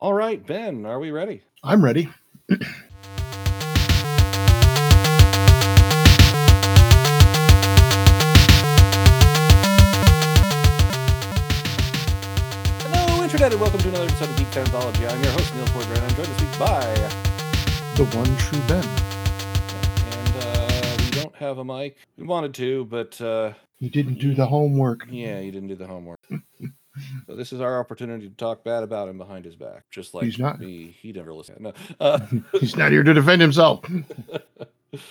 All right, Ben, are we ready? I'm ready. Hello, Internet, and welcome to another episode of Geek Anthology. I'm your host, Neil Cordray, and I'm joined this week by. The one true Ben. And uh, we don't have a mic. We wanted to, but uh, You didn't do the homework. yeah, you didn't do the homework. so this is our opportunity to talk bad about him behind his back, just like He's not. me. He never listened. No. Uh, He's not here to defend himself.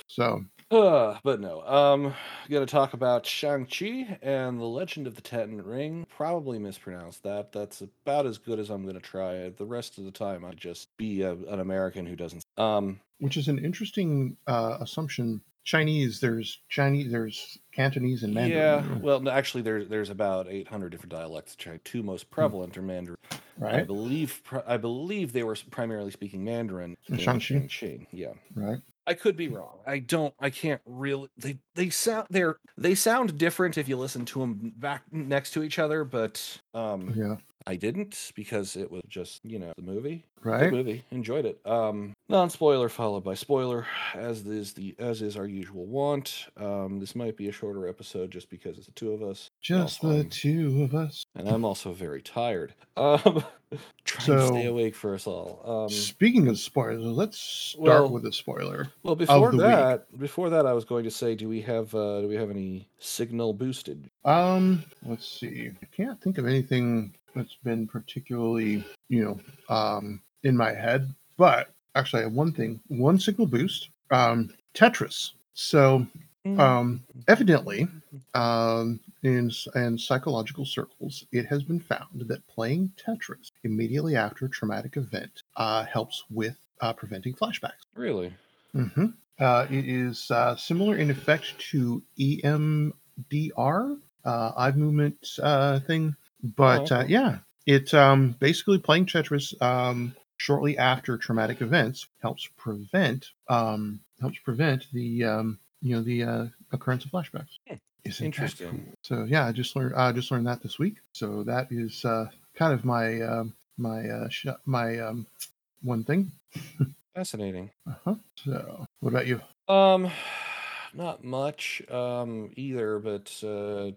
So, Uh, but no, um, gonna talk about Shang-Chi and the Legend of the Ten Ring. Probably mispronounced that. That's about as good as I'm gonna try. The rest of the time, I just be a, an American who doesn't. Um, which is an interesting uh, assumption. Chinese, there's Chinese, there's Cantonese and Mandarin. yeah. Well, no, actually, there's there's about 800 different dialects. China. Two most prevalent are Mandarin. Right. I believe I believe they were primarily speaking Mandarin. In in Shang-Chi? Shang-Chi, Yeah. right. I could be wrong. I don't. I can't really. They they sound they're they sound different if you listen to them back next to each other. But um, Yeah, I didn't because it was just you know the movie. Good right. movie. Enjoyed it. Um, non spoiler followed by spoiler, as is the as is our usual want. Um, this might be a shorter episode just because it's the two of us, Just the um, two of us. and I'm also very tired. Um, trying to stay awake for us all. Um, Speaking of spoilers, let's start well, with a spoiler. Well, before the week. that, before that, I was going to say, do we have uh, do we have any signal boosted? Um, let's see. I can't think of anything that's been particularly, you know, um, in my head. But actually, I have one thing, one signal boost. Um, Tetris. So, um, evidently, um, in in psychological circles, it has been found that playing Tetris immediately after a traumatic event uh, helps with uh, preventing flashbacks. really? Mm-hmm. Uh, it is uh, similar in effect to EMDR, uh, eye movement uh, thing, but Oh, uh, yeah, it's um, basically playing Tetris um, shortly after traumatic events helps prevent um, helps prevent the um, you know the uh, occurrence of flashbacks. Hmm, Isn't interesting. So yeah, I just learned I just learned that this week. So that is uh, kind of my um, my uh, sh- my um, one thing. Fascinating. Uh-huh. So what about you? Um, not much um either, but uh,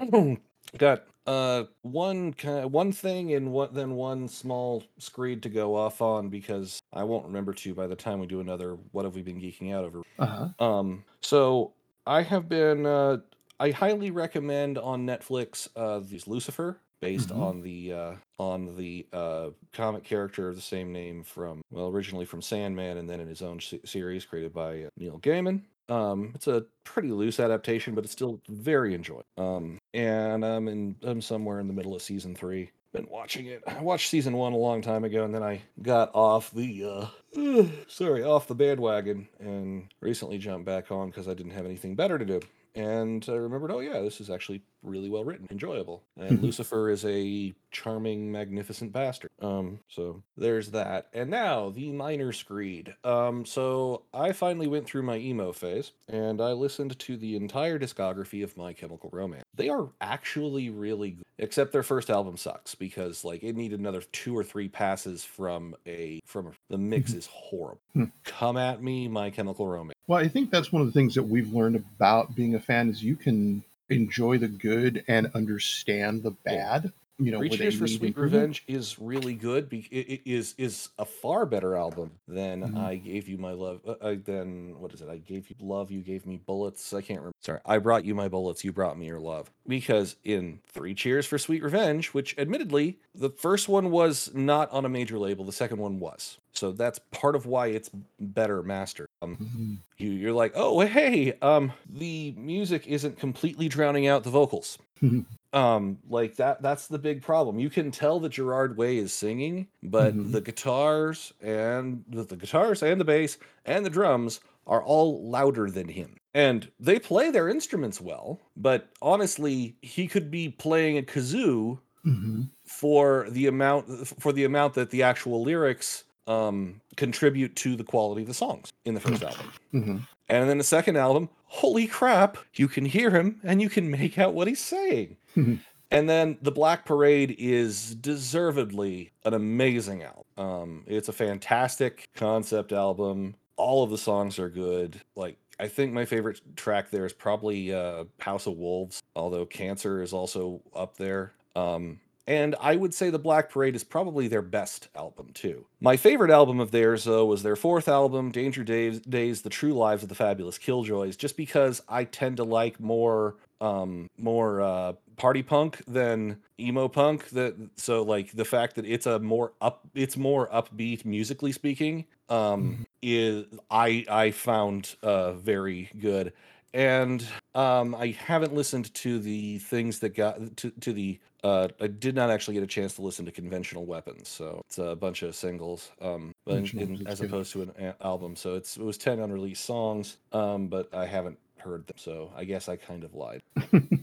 got uh one kind one thing and what then one small screed to go off on because I won't remember to by the time we do another. What have we been geeking out over? Uh huh. Um, so I have been. Uh, I highly recommend on Netflix uh, these Lucifer, based Mhm. on the uh, on the uh, comic character of the same name from well, originally from Sandman, and then in his own se- series created by uh, Neil Gaiman. Um, it's a pretty loose adaptation, but it's still very enjoyable. Um, and I'm in I'm somewhere in the middle of season three. Been watching it. I watched season one a long time ago, and then I got off the uh, sorry off the bandwagon and recently jumped back on because I didn't have anything better to do. And I remembered, oh yeah, this is actually really well written, enjoyable. And Lucifer is a charming, magnificent bastard. Um, so there's that. And now the minor screed. Um, so I finally went through my emo phase and I listened to the entire discography of My Chemical Romance. They are actually really good, except their first album sucks because like it needed another two or three passes from a from a, the mix is horrible. Hmm. Come at me, My Chemical Romance. Well, I think that's one of the things that we've learned about being a fan is you can enjoy the good and understand the bad. You know, Cheers for Sweet. Revenge is really good. Be- it, is is a far better album than Mhm. I gave you my love. Uh, uh, than what is it? I gave you love. You gave me bullets. I can't remember. Sorry, I brought you my bullets. You brought me your love. Because in Three Cheers for Sweet Revenge, which admittedly the first one was not on a major label, the second one was. So that's part of why it's better mastered. Um, Mhm. you you're like, oh hey, um, the music isn't completely drowning out the vocals um like that that's the big problem you can tell that gerard way is singing but Mhm. the guitars and the, the guitars and the bass and the drums are all louder than him and they play their instruments well but honestly he could be playing a kazoo Mhm. for the amount for the amount that the actual lyrics um contribute to the quality of the songs in the first album Mhm. and then the second album, holy crap, you can hear him and you can make out what he's saying. Mhm. And then The Black Parade is deservedly an amazing album. Um, it's a fantastic concept album. All of the songs are good. Like I think my favorite track there is probably uh, House of Wolves, although Cancer is also up there. Um, and I would say The Black Parade is probably their best album, too. My favorite album of theirs, though, was their fourth album, Danger Days, Days The True Lives of the Fabulous Killjoys, just because I tend to like more um more uh party punk than emo punk. That so like the fact that it's a more up it's more upbeat musically speaking um is i i found uh very good and um i haven't listened to the things that got to, to the uh i did not actually get a chance to listen to conventional weapons so it's a bunch of singles um in- in- as good. opposed to an a- album so it's it was 10 unreleased songs um but i haven't heard them so i guess i kind of lied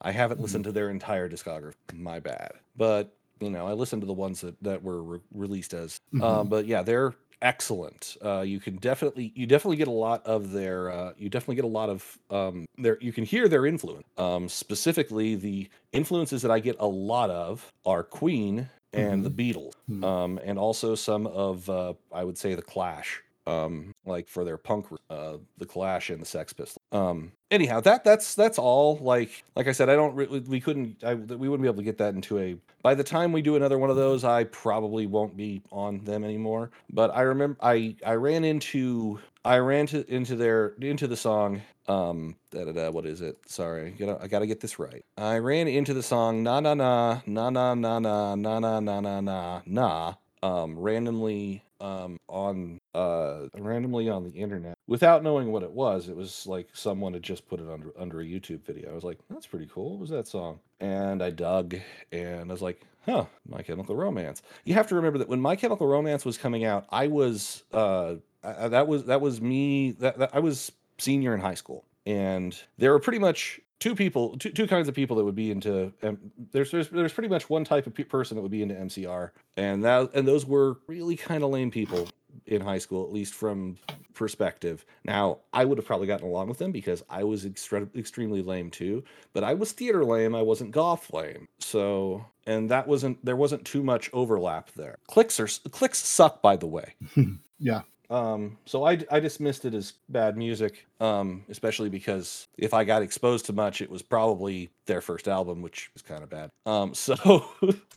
I haven't listened to their entire discography. My bad. But you know, I listened to the ones that that were re- released as. Um, but yeah, they're excellent. Uh, you can definitely you definitely get a lot of their. Uh, you definitely get a lot of um, their. You can hear their influence. Um, specifically, the influences that I get a lot of are Queen and the Beatles, Mhm. um, and also some of uh, I would say the Clash um like for their punk uh the clash and the sex Pistols. um anyhow that that's that's all like like i said i don't really we couldn't i we wouldn't be able to get that into a by the time we do another one of those i probably won't be on them anymore but i remember i i ran into i ran to into their into the song um da, da, da, what is it sorry I gotta, I gotta get this right i ran into the song na na na na na na na na na na na na um randomly um on uh randomly on the internet without knowing what it was. It was like someone had just put it under under a youtube video. I was like that's pretty cool. What was that song? And i dug and i was like huh my chemical romance. You have to remember that when my chemical romance was coming out i was uh I, that was that was me that, that i was senior in high school. And there were pretty much two people two, two kinds of people that would be into um, there's, there's there's pretty much one type of pe- person that would be into mcr and that and those were really kind of lame people in high school at least from perspective. Now i would have probably gotten along with them because i was extre- extremely lame too but i was theater lame i wasn't golf lame. So and that wasn't there wasn't too much overlap there. Clicks are clicks suck by the way. Yeah. um so I, I dismissed it as bad music um especially because if i got exposed to much it was probably their first album which is kind of bad. Um so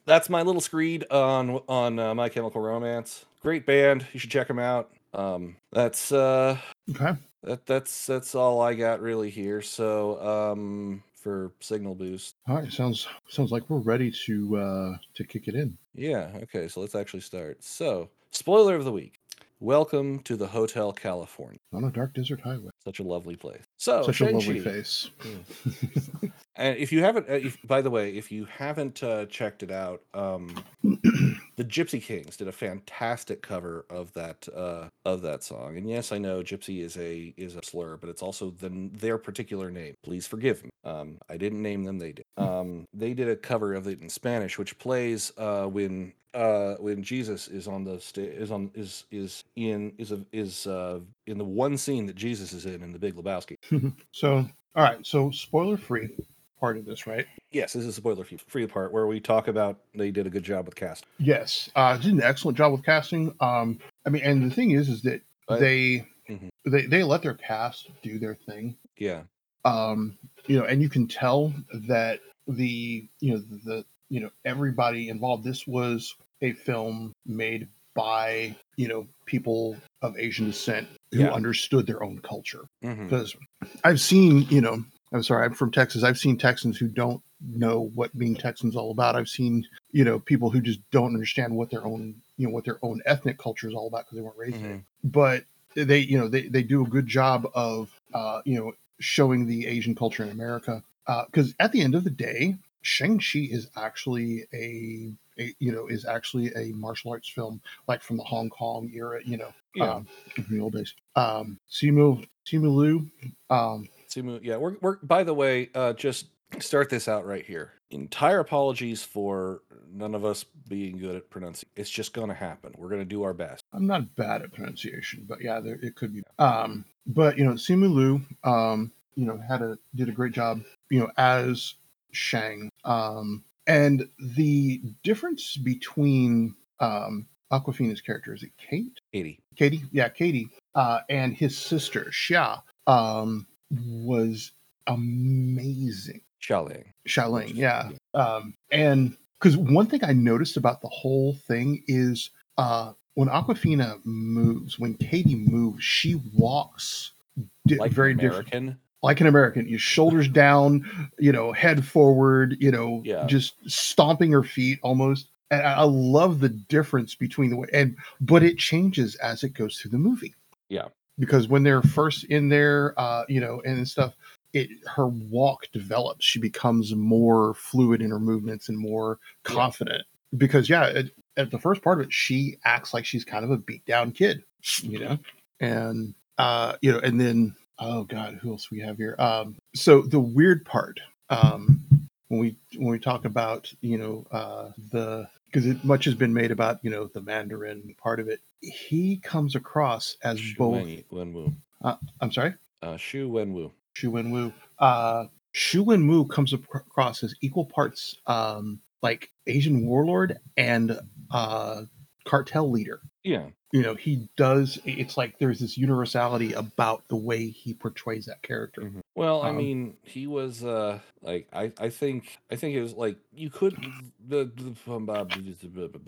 that's my little screed on on uh, my chemical romance great band you should check them out um that's uh Okay. that that's that's all i got really here so um for signal boost All right. Sounds sounds like we're ready to uh to kick it in. Yeah, okay, so let's actually start. So, spoiler of the week. Welcome to the Hotel California. On a dark desert highway. Such a lovely place. So, Such a lovely face. And if you haven't, uh, if, by the way, if you haven't uh, checked it out, um, the Gypsy Kings did a fantastic cover of that uh, of that song. And yes, I know Gypsy is a is a slur, but it's also the, their particular name. Please forgive me. Um, I didn't name them; they did. Um, they did a cover of it in Spanish, which plays uh, when uh, when Jesus is on the sta- is on is is in is a, is uh, in the one scene that Jesus is in in the Big Lebowski. So all right. So spoiler free part of this, right? Yes, this is a spoiler free- free part where we talk about they did a good job with casting. Yes. Uh did an excellent job with casting. Um I mean and the thing is is that they Mhm. they they let their cast do their thing. Yeah, um you know and you can tell that the you know the you know everybody involved this was a film made by you know people of asian descent who Yeah. understood their own culture. Hmm because i've seen you know i'm sorry i'm from texas. I've seen texans who don't know what being texans all about. I've seen you know people who just don't understand what their own you know what their own ethnic culture is all about because they weren't raised there. Mhm. but they you know they, they do a good job of uh you know showing the asian culture in america. Because at the end of the day shang-chi is actually a you know is actually a martial arts film like from the hong kong era you know yeah. um, in the old days um simu simu liu um Simu, yeah, we're, we're by the way, uh, just start this out right here. Entire apologies for none of us being good at pronouncing. It's just going to happen. We're going to do our best. I'm not bad at pronunciation, but yeah, there, it could be. Um, but you know, Simu Liu, um, you know, had a did a great job, you know, as Shang. Um, and the difference between um, Awkwafina's character is it Kate? Katie. Katie, yeah, Katie, uh, and his sister Xia um, was amazing. Xialing. Xialing, yeah. Um, and because one thing I noticed about the whole thing is uh, when Aquafina moves, when Katie moves, she walks di- Like very an different, American. Like an American. You shoulders down, you know, head forward, you know, Yeah. just stomping her feet almost. And I love the difference between the way, and but it changes as it goes through the movie. Yeah. because when they're first in there, uh, you know, and stuff, it her walk develops. She becomes more fluid in her movements and more Yeah. confident. Because yeah, at, at the first part of it, she acts like she's kind of a beat down kid, you know, and uh, you know, and then oh god, who else we have here? Um, so the weird part, um, when we when we talk about you know uh, the because much has been made about you know the Mandarin part of it. He comes across as Shu both. Wen, Wenwu. I'm sorry, Uh, Xu Wenwu. Xu Wen Wu. Uh, Xu Wen Wu comes across as equal parts um, like Asian warlord and uh, cartel leader. Yeah. You know, he does. It's like there's this universality about the way he portrays that character. Mhm. Well, I Um, mean, he was uh like I I think I think it was like you could the, the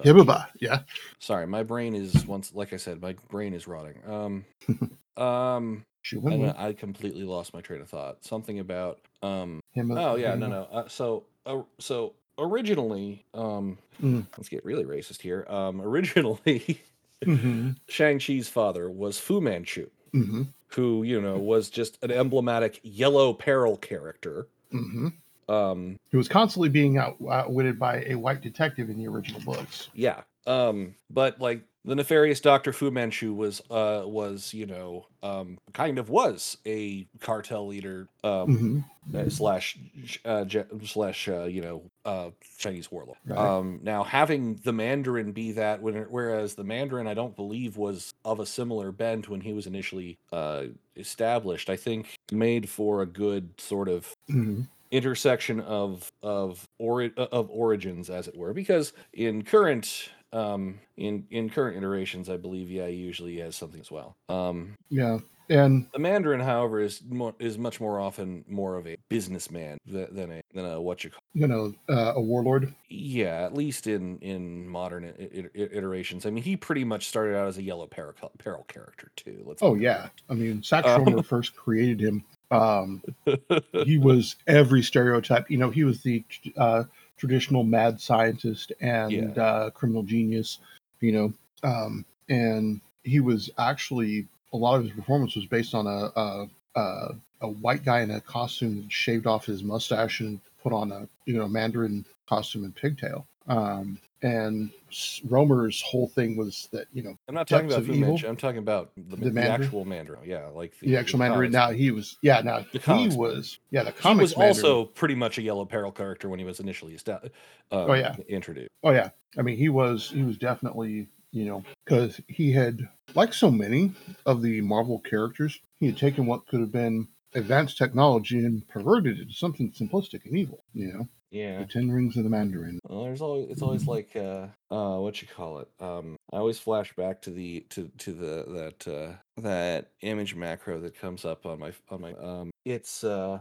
Yeah, yeah. sorry, my brain is once like I said, my brain is rotting. Um um and I completely lost my train of thought. Something about um Him, oh yeah, no no. Uh, so uh, so originally um Mm. let's get really racist here. Um originally Mhm, Shang-Chi's father was Fu Manchu, mhm, who, you know, was just an emblematic yellow peril character. mhm. Um He was constantly being out, outwitted by a white detective in the original books. Yeah. Um, but like the nefarious Doctor Fu Manchu was uh was, you know, um kind of was a cartel leader um Mhm, uh, slash uh je- slash uh, you know, uh Chinese warlord. Right. Um now having the Mandarin be that when whereas the Mandarin I don't believe was of a similar bent when he was initially uh established, I think made for a good sort of mhm. intersection of of ori- of origins as it were because in current um in in current iterations i believe yeah he usually has something as well um Yeah, and the mandarin however is more is much more often more of a businessman than, than a than a what you call you know, uh, a warlord. yeah at least in in modern iterations i mean he pretty much started out as a yellow peril, peril character too let's Oh yeah, I mean, Sax Um, first created him. Um, he was every stereotype. You know, he was the uh, traditional mad scientist and Yeah. uh, criminal genius. You know, um, and he was actually a lot of his performance was based on a a, a, a white guy in a costume that shaved off his mustache and put on a you know Mandarin costume and pigtail. Um, and Rohmer's whole thing was that you know i'm not talking about Fu evil? Manchu, i'm talking about the, The the, actual mandarin yeah like the actual Mandarin. Now he was, yeah. Now The he comics was, yeah. The he comics was Mandarin. also pretty much a yellow peril character when he was initially um, Oh, yeah. introduced. Oh yeah, I mean he was he was definitely you know because he had like so many of the Marvel characters, he had taken what could have been advanced technology and perverted it to something simplistic and evil. You know, Yeah. the Ten Rings of the Mandarin. Well, there's always it's always like uh uh what you call it. Um I always flash back to the to to the that uh that image macro that comes up on my on my um it's uh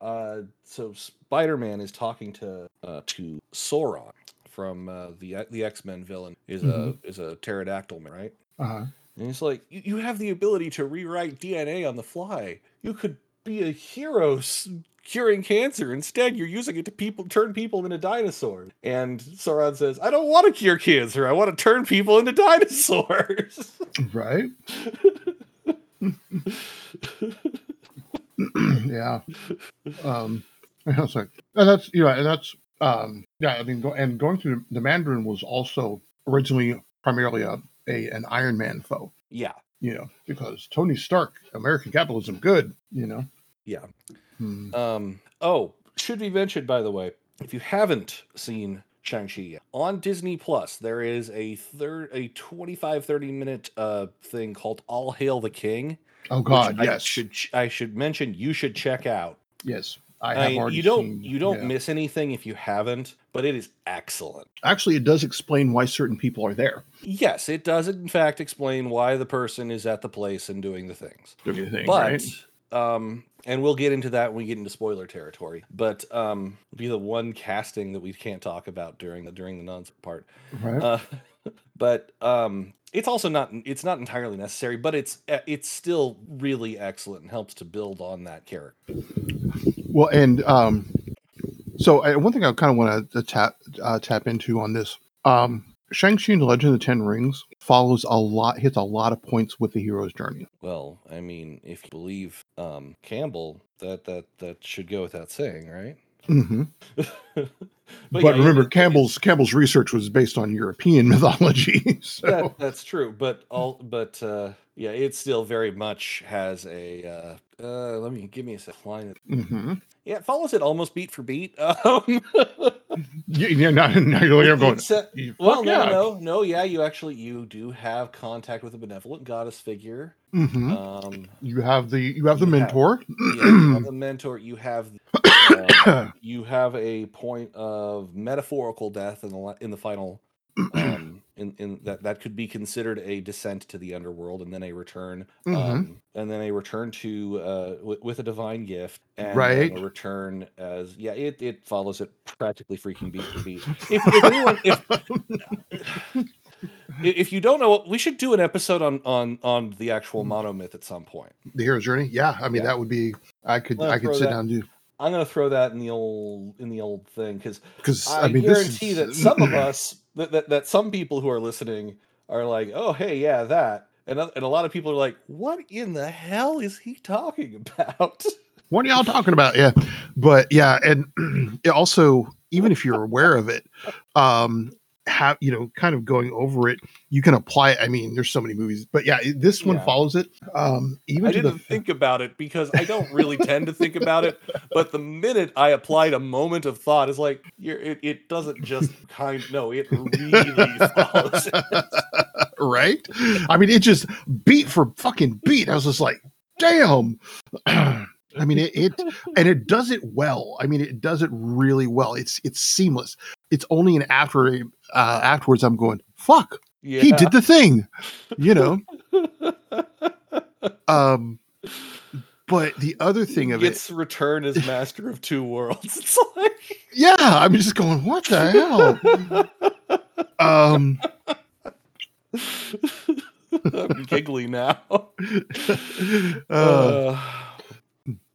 uh so Spider-Man is talking to uh to Sauron from uh, the the X-Men villain is a is a pterodactyl man, right? Uh-huh. And he's like, you, you have the ability to rewrite DNA on the fly. You could be a hero curing cancer. Instead, you're using it to people turn people into dinosaurs. And Sauron says, I don't want to cure cancer. I want to turn people into dinosaurs. right? yeah. Um, yeah, sorry. And that's you know, and that's um, yeah. I mean, go, and going through the Mandarin was also originally primarily a, a an Iron Man foe. yeah. You know, because Tony Stark, American capitalism, good. You know. Yeah. Hmm. Um, oh, should be mentioned, by the way, if you haven't seen Shang-Chi yet, on Disney Plus, there is a third, a 25, 30 minute uh thing called All Hail the King. Oh God, I yes, should I should mention you should check out. yes. I I mean, already you don't seen- you don't yeah. miss anything if you haven't, but it is excellent. Actually, it does explain why certain people are there. Yes, it does in fact explain why the person is at the place and doing the things. Doing the thing, but right? um and we'll get into that when we get into spoiler territory. But um be the one casting that we can't talk about during the during the nuns part. Right. Uh, but um it's also not it's not entirely necessary, but it's uh, it's still really excellent and helps to build on that character. Well, and um, so I, one thing I kind of want to tap uh, tap into on this, um, Shang-Chi and the Legend of the Ten Rings follows a lot, hits a lot of points with the hero's journey. Well, I mean, if you believe um Campbell, that that that should go without saying, right? hmm but But, yeah, remember, it- it- Campbell's Campbell's research was based on European mythology. So that, that's true but all but uh yeah it still very much has a uh uh let me give me a line Mhm. yeah it follows it almost beat for beat um yeah, now you're looking at it going. except- well no yeah." no no yeah you actually you do have contact with a benevolent goddess figure Mhm. um You have the you have the you have- mentor. yeah, you have a mentor you have um, you have a point of metaphorical death in the in the final um in, in that that could be considered a descent to the underworld and then a return Mhm. um and then a return to uh w- with a divine gift and Right. a return as yeah it, it follows it practically freaking beat for beat if, if anyone if if you don't know we should do an episode on on on the actual monomyth at some point the hero's journey. Yeah, I mean Yeah. that would be. I could I could sit that- down and do i'm gonna throw that in the old in the old thing because because I, I, mean guarantee this that is, some of us, that, that that some people who are listening are like, "Oh, hey, yeah, that," and and a lot of people are like, "What in the hell is he talking about?" What are y'all talking about? Yeah, but yeah, and also even if you're aware of it, um, have you know, kind of going over it, you can apply it. I mean, there's so many movies, but yeah, this one Yeah. follows it. Um, even I didn't the think about it because I don't really tend to think about it. But the minute I applied a moment of thought, it's like you're, it, it doesn't just kind. No, it really follows it. right. I mean, it just beat for fucking beat. I was just like, damn. I mean, it, it and it does it well. I mean, it does it really well. It's it's seamless. It's only an after uh, afterwards I'm going, fuck, Yeah. he did the thing, you know. um, but the other thing of it, return as master of two worlds. It's like yeah, I'm just going, what the hell? um, I'm giggly now. uh, Uh,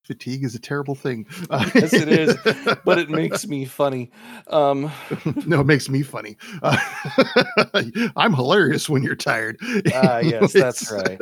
fatigue is a terrible thing. Yes, it is, but it makes me funny. Um, no, it makes me funny. Uh, I'm hilarious when you're tired. ah, yes, that's right.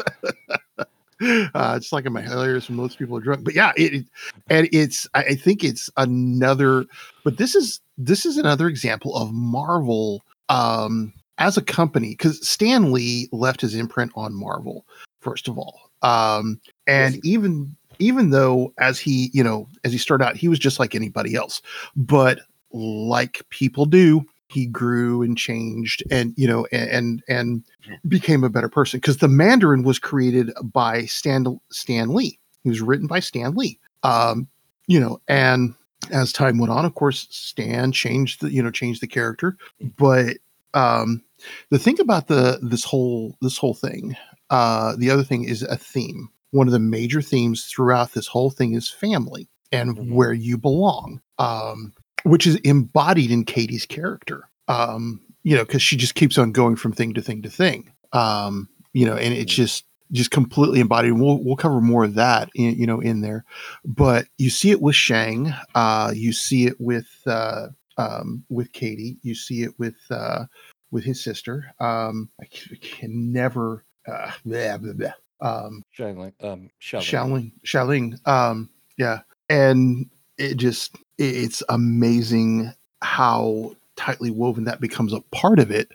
Uh, it's like I'm hilarious when most people are drunk. But yeah, it, it- and it's I, I think it's another. But this is this is another example of Marvel um, as a company because Stan Lee left his imprint on Marvel first of all, um, and even even though as he you know as he started out he was just like anybody else, but like people do he grew and changed and you know and and, and became a better person. Because the mandarin was created by stan stan lee. He was written by stan lee. Um you know and as time went on of course stan changed the you know changed the character. But um the thing about the this whole this whole thing uh the other thing is a theme one of the major themes throughout this whole thing is family and Mhm. where you belong um which is embodied in Katie's character. Um, you know, because she just keeps on going from thing to thing to thing. Um, you know, and it's just just completely embodied. We'll we'll cover more of that, in, you know, in there. But you see it with Shang. Uh, you see it with uh, um, with Katie. You see it with uh, with his sister. Um, I c- can never. Uh, blah, blah, blah. Um, Shaolin, um, Shaolin. Shaoling, Shaoling. Um, yeah, and it just it's amazing how tightly woven that becomes a part of it,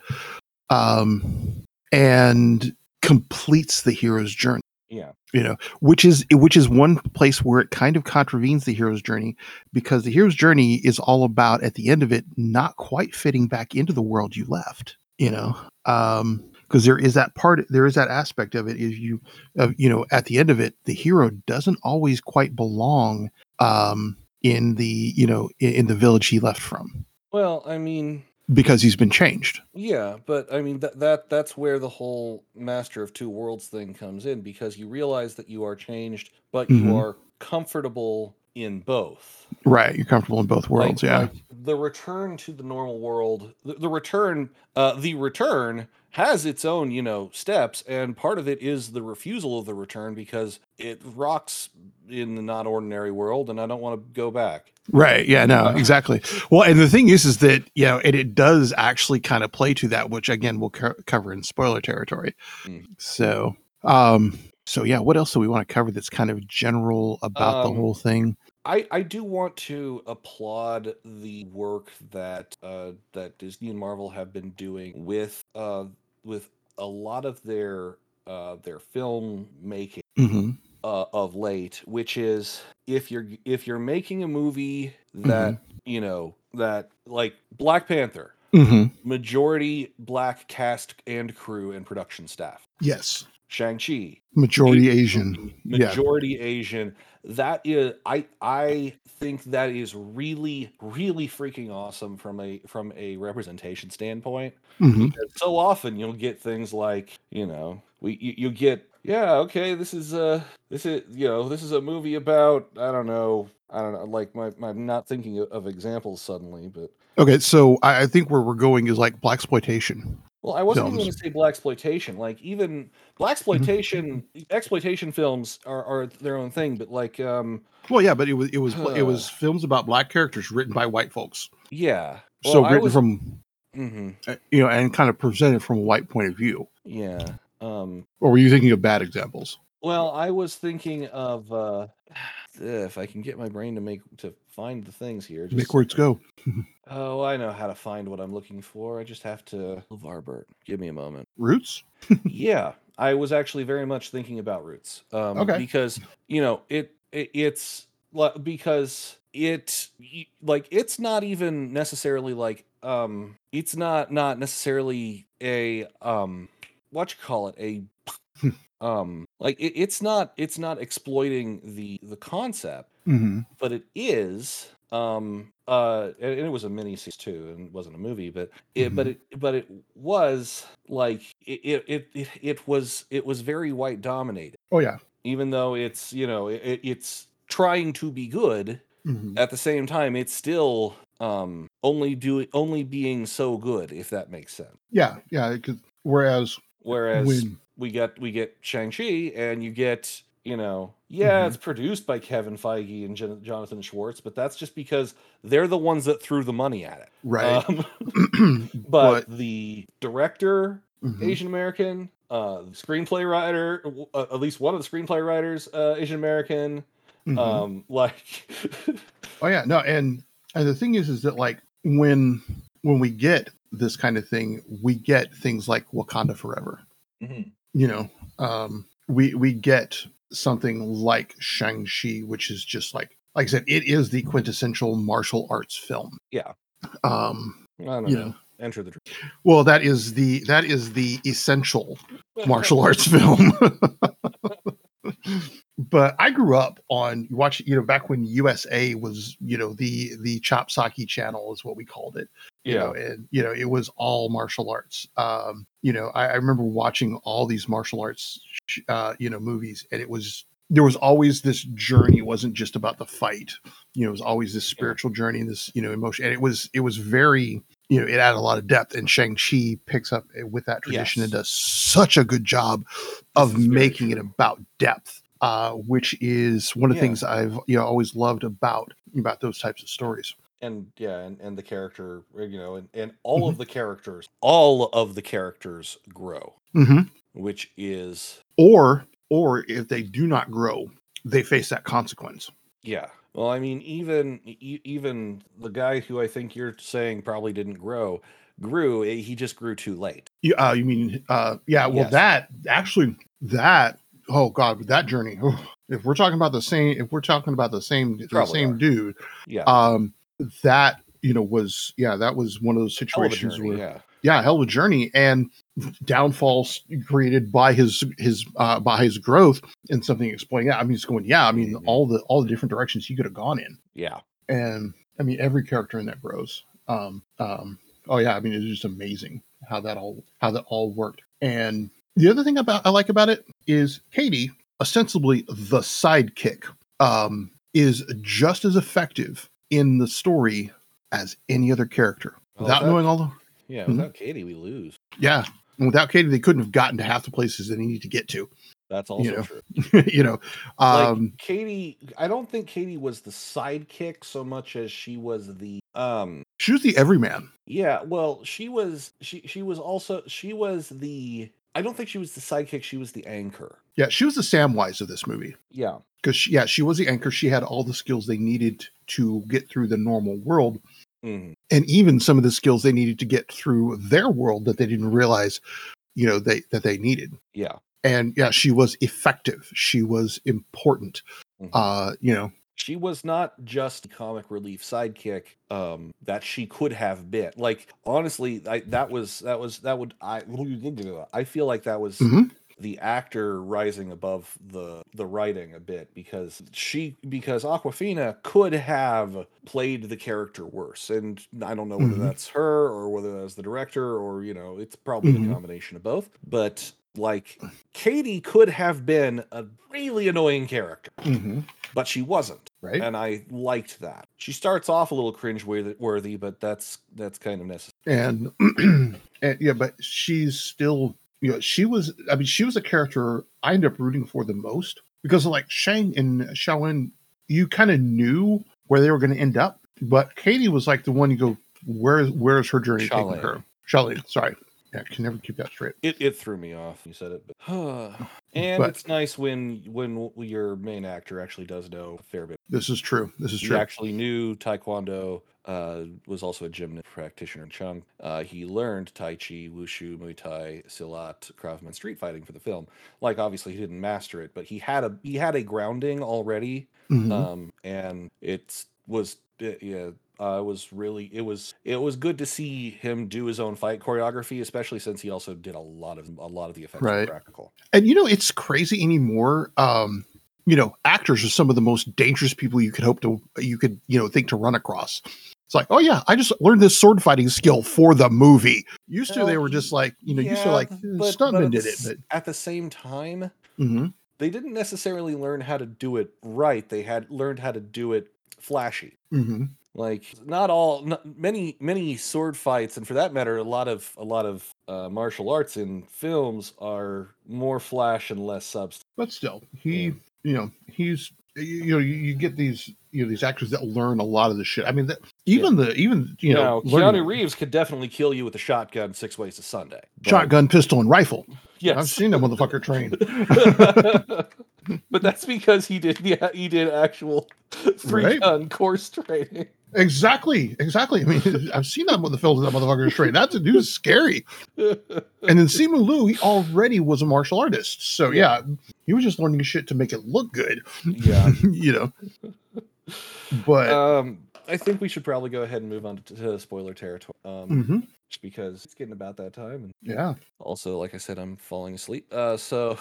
um, and completes the hero's journey. Yeah, You know, which is which is one place where it kind of contravenes the hero's journey because the hero's journey is all about at the end of it not quite fitting back into the world you left. You know, um, because there is that part, there is that aspect of it. Is you, uh, you know, at the end of it, the hero doesn't always quite belong um, in the you know in, in the village he left from Well, I mean, because he's been changed. yeah, but I mean that that that's where the whole master of two worlds thing comes in because you realize that you are changed, but Mhm. you are comfortable in both. Right, you're comfortable in both worlds. Like- yeah, like the return to the normal world, the, the return, uh, the return has its own, you know, steps, and part of it is the refusal of the return because it rocks in the not ordinary world, and I don't want to go back. right. Yeah, no, exactly. Well, and the thing is, is that you know, and it does actually kind of play to that, which again we'll co- cover in spoiler territory. Mm. So, um, so yeah, what else do we want to cover that's kind of general about the Um, whole thing? I, I do want to applaud the work that uh, that Disney and Marvel have been doing with uh, with a lot of their uh, their film making hmm uh, of late, which is if you're if you're making a movie that you know that like Black Panther, hmm majority black cast and crew and production staff. Yes, Shang Chi, majority Asian. Yeah, majority Asian. That is, I I think that is really really freaking awesome from a from a representation standpoint. hmm so often you'll get things like you know we you, you get yeah okay this is uh this is you know this is a movie about I don't know I don't know like my, my I'm not thinking of, of examples suddenly but Okay, so I, I think where we're going is like black exploitation. Well I wasn't even going to say black exploitation like even black exploitation exploitation films are, are their own thing but like um Well, yeah, but it was it was it was films about black characters written by white folks. yeah so Well, I written was- from mhm, uh, you know and kind of presented from a white point of view. yeah um Or were you thinking of bad examples? Well, I was thinking of uh if I can get my brain to make to find the things here. just Make words go. Oh, I know how to find what I'm looking for. I just have to LeVar Burt. Give me a moment. Roots. yeah, I was actually very much thinking about Roots. Um Okay. because, you know, it, it it's because it like it's not even necessarily like um it's not not necessarily a um what you call it a um like it, it's not it's not exploiting the the concept hmm but it is um uh and and it was a mini series too and it wasn't a movie but it but it but it was like it it it, it, was it was very white dominated Oh yeah. even though it's you know it, it- it's trying to be good hmm at the same time it's still um only doing only being so good if that makes sense Yeah, yeah. 'cause- whereas whereas when we get we get Shang-Chi and you get, you know, yeah, Mhm. it's produced by Kevin Feige and Jon- Jonathan Schwartz, but that's just because they're the ones that threw the money at it. right, Um, but, but the director, mhm, Asian American, uh screenplay writer, uh, at least one of the screenplay writers, uh Asian American, mhm. um like oh yeah, no, and and the thing is, is that like when when we get this kind of thing, we get things like Wakanda Forever. Mhm. You know, um, we we get something like Shang Chi, which is just like like I said, it is the quintessential martial arts film. Yeah. Um, I don't you know. know, Enter the well, that is the that is the essential martial arts film. but I grew up on you watch you know back when USA was you know the the Chopsocky channel is what we called it. You Yeah. know, and you know it was all martial arts. Um, you know, I, I remember watching all these martial arts sh- uh, you know movies, and it was there was always this journey. It wasn't just about the fight. You know, it was always this spiritual journey and this you know emotion, and it was it was very you know it had a lot of depth. And Shang Chi picks up uh, with that tradition and does such a good job of This is very making it about depth, uh, which is one of the Yeah. things I've you know always loved about about those types of stories. and yeah and, and the character uh, you know and, and all of the characters all of the characters grow hmm which is Or or if they do not grow, they face that consequence. yeah well i mean even even the guy who i think you're saying probably didn't grow grew eh, he just grew too late You, uh, you mean uh, yeah? Well, Yes. that actually that oh god, that journey. if we're talking about the same, if we're talking about the same the same are. dude, yeah um, that you know was yeah that was one of those situations journey, where yeah yeah hell of a journey and downfalls created by his his uh by his growth and something explaining that i mean it's going yeah i mean Mhm. all the all the different directions he could have gone in yeah and I mean every character in that grows. Um, um, oh yeah, I mean it's just amazing how that all how that all worked. And the other thing about I like about it is Katie, ostensibly the sidekick, um, is just as effective in the story as any other character. Without that- knowing all the Yeah, Mhm. without Katie, we lose. yeah, and without Katie, they couldn't have gotten to half the places they needed to get to. That's also know, true. you know, Like um, Katie, I don't think Katie was the sidekick so much as she was the um she was the everyman. yeah, well, she was she she was also she was the I don't think she was the sidekick, she was the anchor. Yeah, she was the Samwise of this movie. Yeah. because yeah, she was the anchor. She had all the skills they needed to get through the normal world, Mhm. and even some of the skills they needed to get through their world that they didn't realize, you know, they that they needed. Yeah. And yeah, she was effective. She was important. Mhm. Uh, you know, she was not just a comic relief sidekick um that she could have been like honestly I, that was that was that would i i feel like that was Mhm. the actor rising above the the writing a bit because she because awkwafina could have played the character worse and i don't know whether Mhm. that's her or whether that's the director or you know it's probably Mhm. a combination of both but like katie could have been a really annoying character Mhm. but she wasn't right? and I liked that. She starts off a little cringe worthy, but that's that's kind of necessary. and, and yeah, but she's still, you know, she was. I mean, she was a character I ended up rooting for the most because, like Shang and Shaolin, you kind of knew where they were going to end up, but Katie was like the one you go, where where is her journey taking Shaolin. her? Shaolin, sorry, yeah, I can never keep that straight. It it threw me off. You said it, but and But- it's nice when when your main actor actually does know a fair bit. This is true. This is true. He true. actually knew Taekwondo. Uh, was also a gymnast practitioner in Chung. Uh, he learned Tai Chi, Wushu, Muay Thai, Silat, Krav Maga, and street fighting for the film. Like obviously he didn't master it, but he had a he had a grounding already Mhm. um and it was it- yeah uh, it was really it was it was good to see him do his own fight choreography especially since he also did a lot of a lot of the effects Right. practical and you know, it's crazy anymore. Um, you know, actors are some of the most dangerous people you could hope to you could you know think to run across. It's like, oh yeah, I just learned this sword fighting skill for the movie. Used to, Well, they were just like, you know, used to like eh, but- at did it, but at the same time Mhm. they didn't necessarily learn how to do it right they had learned how to do it flashy Mhm. Like not all not, many many sword fights and for that matter a lot of a lot of uh, martial arts in films are more flash and less substance but still, he, you know, he's you, you know, you, you get these you know these actors that learn a lot of the shit. I mean, that, even the even you know, now, Keanu Reeves could definitely kill you with a shotgun six ways to Sunday. but- shotgun, pistol, and rifle. Yes. I've seen that motherfucker train. but that's because he did yeah, he did actual three Right. gun course training. Exactly, exactly. I mean, I've seen that with the films that motherfucker train. That's a dude's scary. And then Simu Liu, he already was a martial artist. So yeah, he was just learning shit to make it look good, yeah. you know. But Um I think we should probably go ahead and move on to, to spoiler territory. Um mhm, just because it's getting about that time and yeah, also like I said I'm falling asleep. Uh so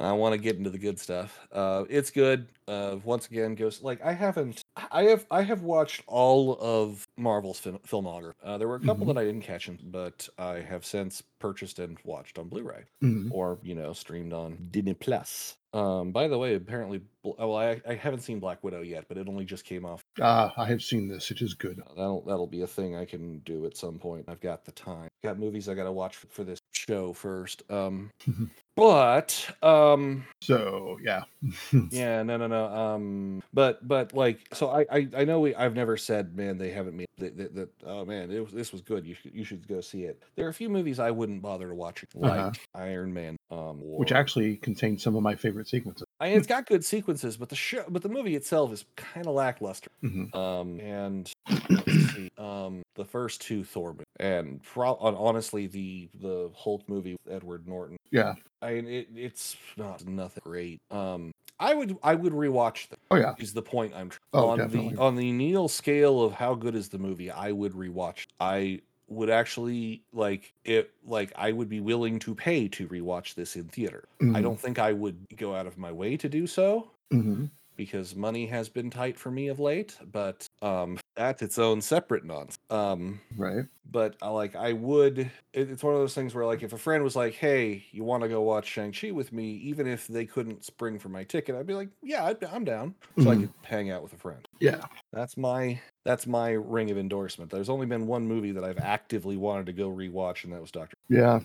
I want to get into the good stuff. Uh it's good. Uh once again goes like I haven't I have I have watched all of Marvel's film, filmography. Uh there were a couple Mhm. that I didn't catch, in, but I have since purchased and watched on Blu-ray mhm. or you know streamed on Disney Plus. Um, by the way, apparently, well, I, I haven't seen Black Widow yet, but it only just came off. Ah, I have seen this. It is good. That'll that'll be a thing I can do at some point. I've got the time. Got movies I got to watch for, for this show first. Um, but um, So yeah, yeah, no, no, no. Um, but but like, so I I, I know we, I've never said, man, they haven't made that. that, that oh man, it was, this was good. You should you should go see it. There are a few movies I wouldn't bother to watch, like Uh-huh. Iron Man. Um, which actually contains some of my favorite sequences. I mean, it's got good sequences, but the show, but the movie itself is kind of lackluster. Mhm. Um, and let's see, um, the first two Thor, movies, and pro- honestly, the the Hulk movie with Edward Norton. Yeah. I mean, it, it's not nothing great. Um, I would I would rewatch them. Oh yeah, Is the point I'm tr- Oh, on definitely. the on the Neil scale of how good is the movie? I would rewatch. I would actually like it. Like I would be willing to pay to rewatch this in theater. I Mhm. don't think I would go out of my way to do so Mhm. Because money has been tight for me of late, but um, that's its own separate nonsense. Um, Right. but I like I would. It, it's one of those things where like if a friend was like, "Hey, you want to go watch Shang Chi with me?" Even if they couldn't spring for my ticket, I'd be like, "Yeah, I'd, I'm down." So I Mhm. could hang out with a friend. Yeah. That's my that's my ring of endorsement. There's only been one movie that I've actively wanted to go rewatch, and that was Doctor. Yeah.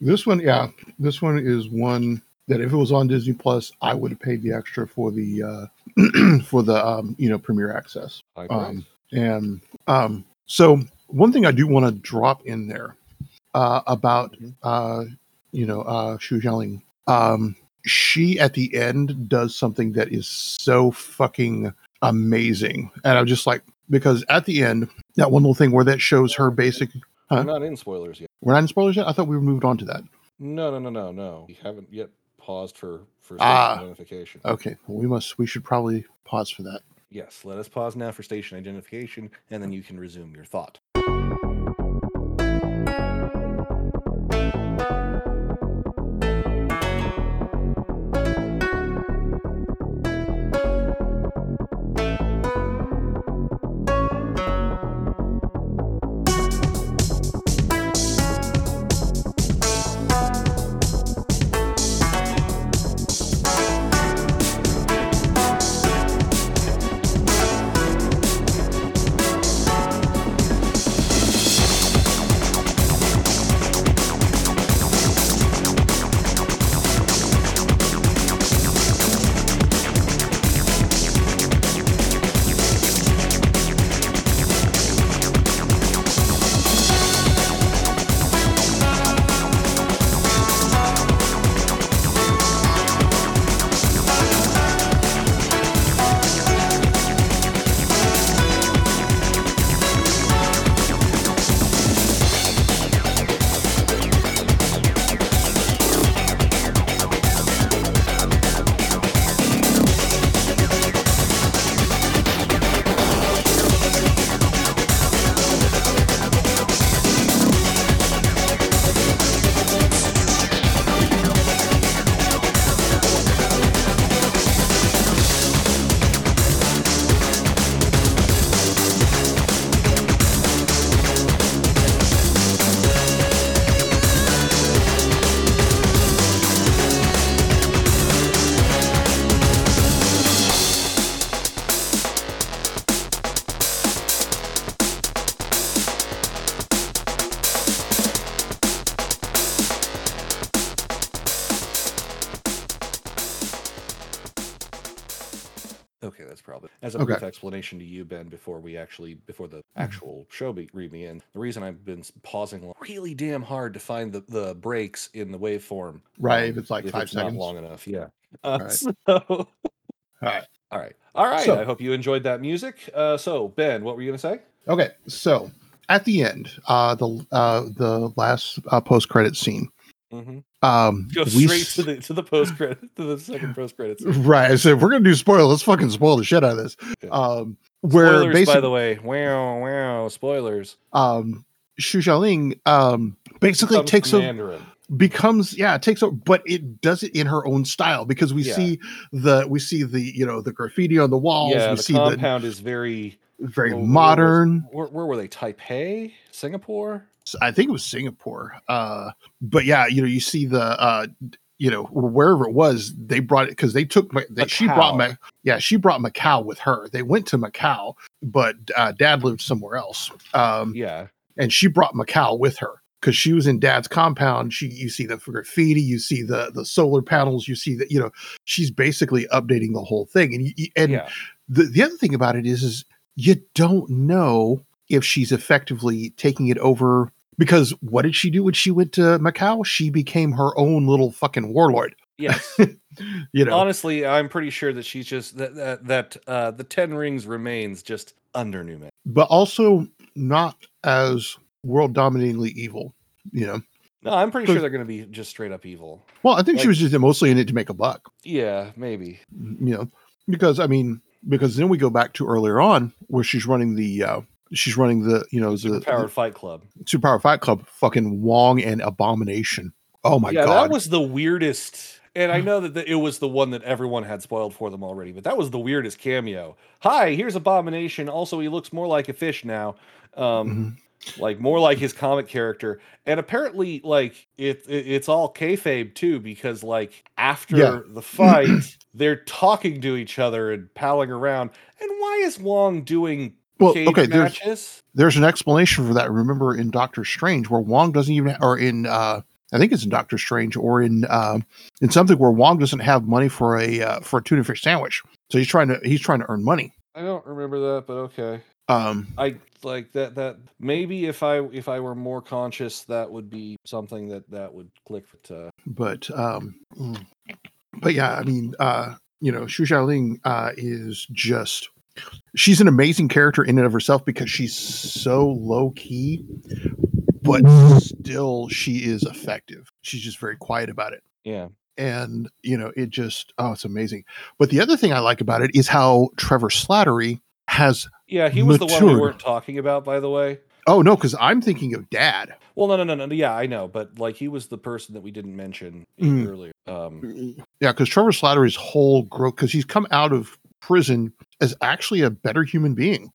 This one, yeah, this one is one that if it was on Disney Plus, I would have paid the extra for the uh for the um, you know, premiere access. Um, and um, so one thing I do want to drop in there uh, about Mhm. uh, you know uh, Xu Xialing. Um, she at the end does something that is so fucking amazing, and I'm just like because at the end that one little thing where that shows her basic. huh? We're not in spoilers yet. We're not in spoilers yet. I thought we moved on to that. No, no, no, no, no. We haven't yet paused for for Ah. station identification. Okay, well, we must. We should probably pause for that. Yes, let us pause now for station identification, and then you can resume your thought. Explanation to you, Ben. Before we actually, before the actual show be, read me in, the reason I've been pausing really damn hard to find the the breaks in the waveform. Right, um, if it's like five it's not seconds. long enough. Yeah. Uh, Right. So, All right. all right, all right. So- I hope you enjoyed that music. Uh, so, Ben, what were you gonna say? Okay, so at the end, uh, the uh, the last uh, post credit scene, hmm um, Go we straight s- to the to the post credit to the second post credits. right. I said we're gonna do spoil. Let's fucking spoil the shit out of this. Yeah. Um, where Spoilers, by the way. Wow, wow. Spoilers. um, Xu Xialing um, basically Comes takes over, becomes yeah, takes over, but it does it in her own style because we Yeah. see the we see the you know the graffiti on the walls. Yeah, we the see compound is very very Well, modern. Where, where were they? Taipei, Singapore. I think it was Singapore. Uh, but yeah, you know, you see the, uh, you know, wherever it was, they brought it because they took, they, she brought, Macau. Ma- yeah, she brought Macau with her. They went to Macau, but uh, dad lived somewhere else. Um, Yeah, and she brought Macau with her because she was in dad's compound. She, you see the graffiti, you see the, the solar panels, you see that, you know, she's basically updating the whole thing. And, you, and yeah, the, the other thing about it is, is you don't know if she's effectively taking it over because what did she do when she went to Macau? She became her own little fucking warlord. yes. You know, Honestly, I'm pretty sure that she's just that that, that uh, the Ten Rings remains just under New Man. but also not as world dominatingly evil. You know, No, I'm pretty sure they're going to be just straight up evil. well, I think she was just mostly in it to make a buck. Yeah, maybe. You know, because I mean, because then we go back to earlier on where she's running the. uh She's running the, you know, the, Powered Fight Club. the Superpower Fight Club, fucking Wong and Abomination. Oh my yeah, god! that was the weirdest and I know that the, it was the one that everyone had spoiled for them already, but that was the weirdest cameo. Hi, here's Abomination. Also, he looks more like a fish now. Um, Mhm. like more like his comic character and apparently like it, it it's all kayfabe too because like after Yeah. the fight they're talking to each other and palling around and why is wong doing Well, okay, there's matches there's an explanation for that. Remember in Doctor Strange, where Wong doesn't even, or in uh, I think it's in Doctor Strange, or in uh, in something where Wong doesn't have money for a uh, for a tuna fish sandwich, so he's trying to he's trying to earn money. i don't remember that but okay Um, i like that that maybe if i if i were more conscious that would be something that that would click but uh but um, mm. but yeah, I mean, uh, you know, Xu Xialing uh, is just she's an amazing character in and of herself because she's so low key, but still she is effective. She's just very quiet about it. yeah and you know it just oh it's amazing but the other thing i like about it is how trevor slattery has yeah he was the one we weren't talking about by the way oh no because i'm thinking of dad well no no no no yeah i know but like he was the person that we didn't mention Mm. earlier um yeah because trevor slattery's whole growth because he's come out of prison as actually a better human being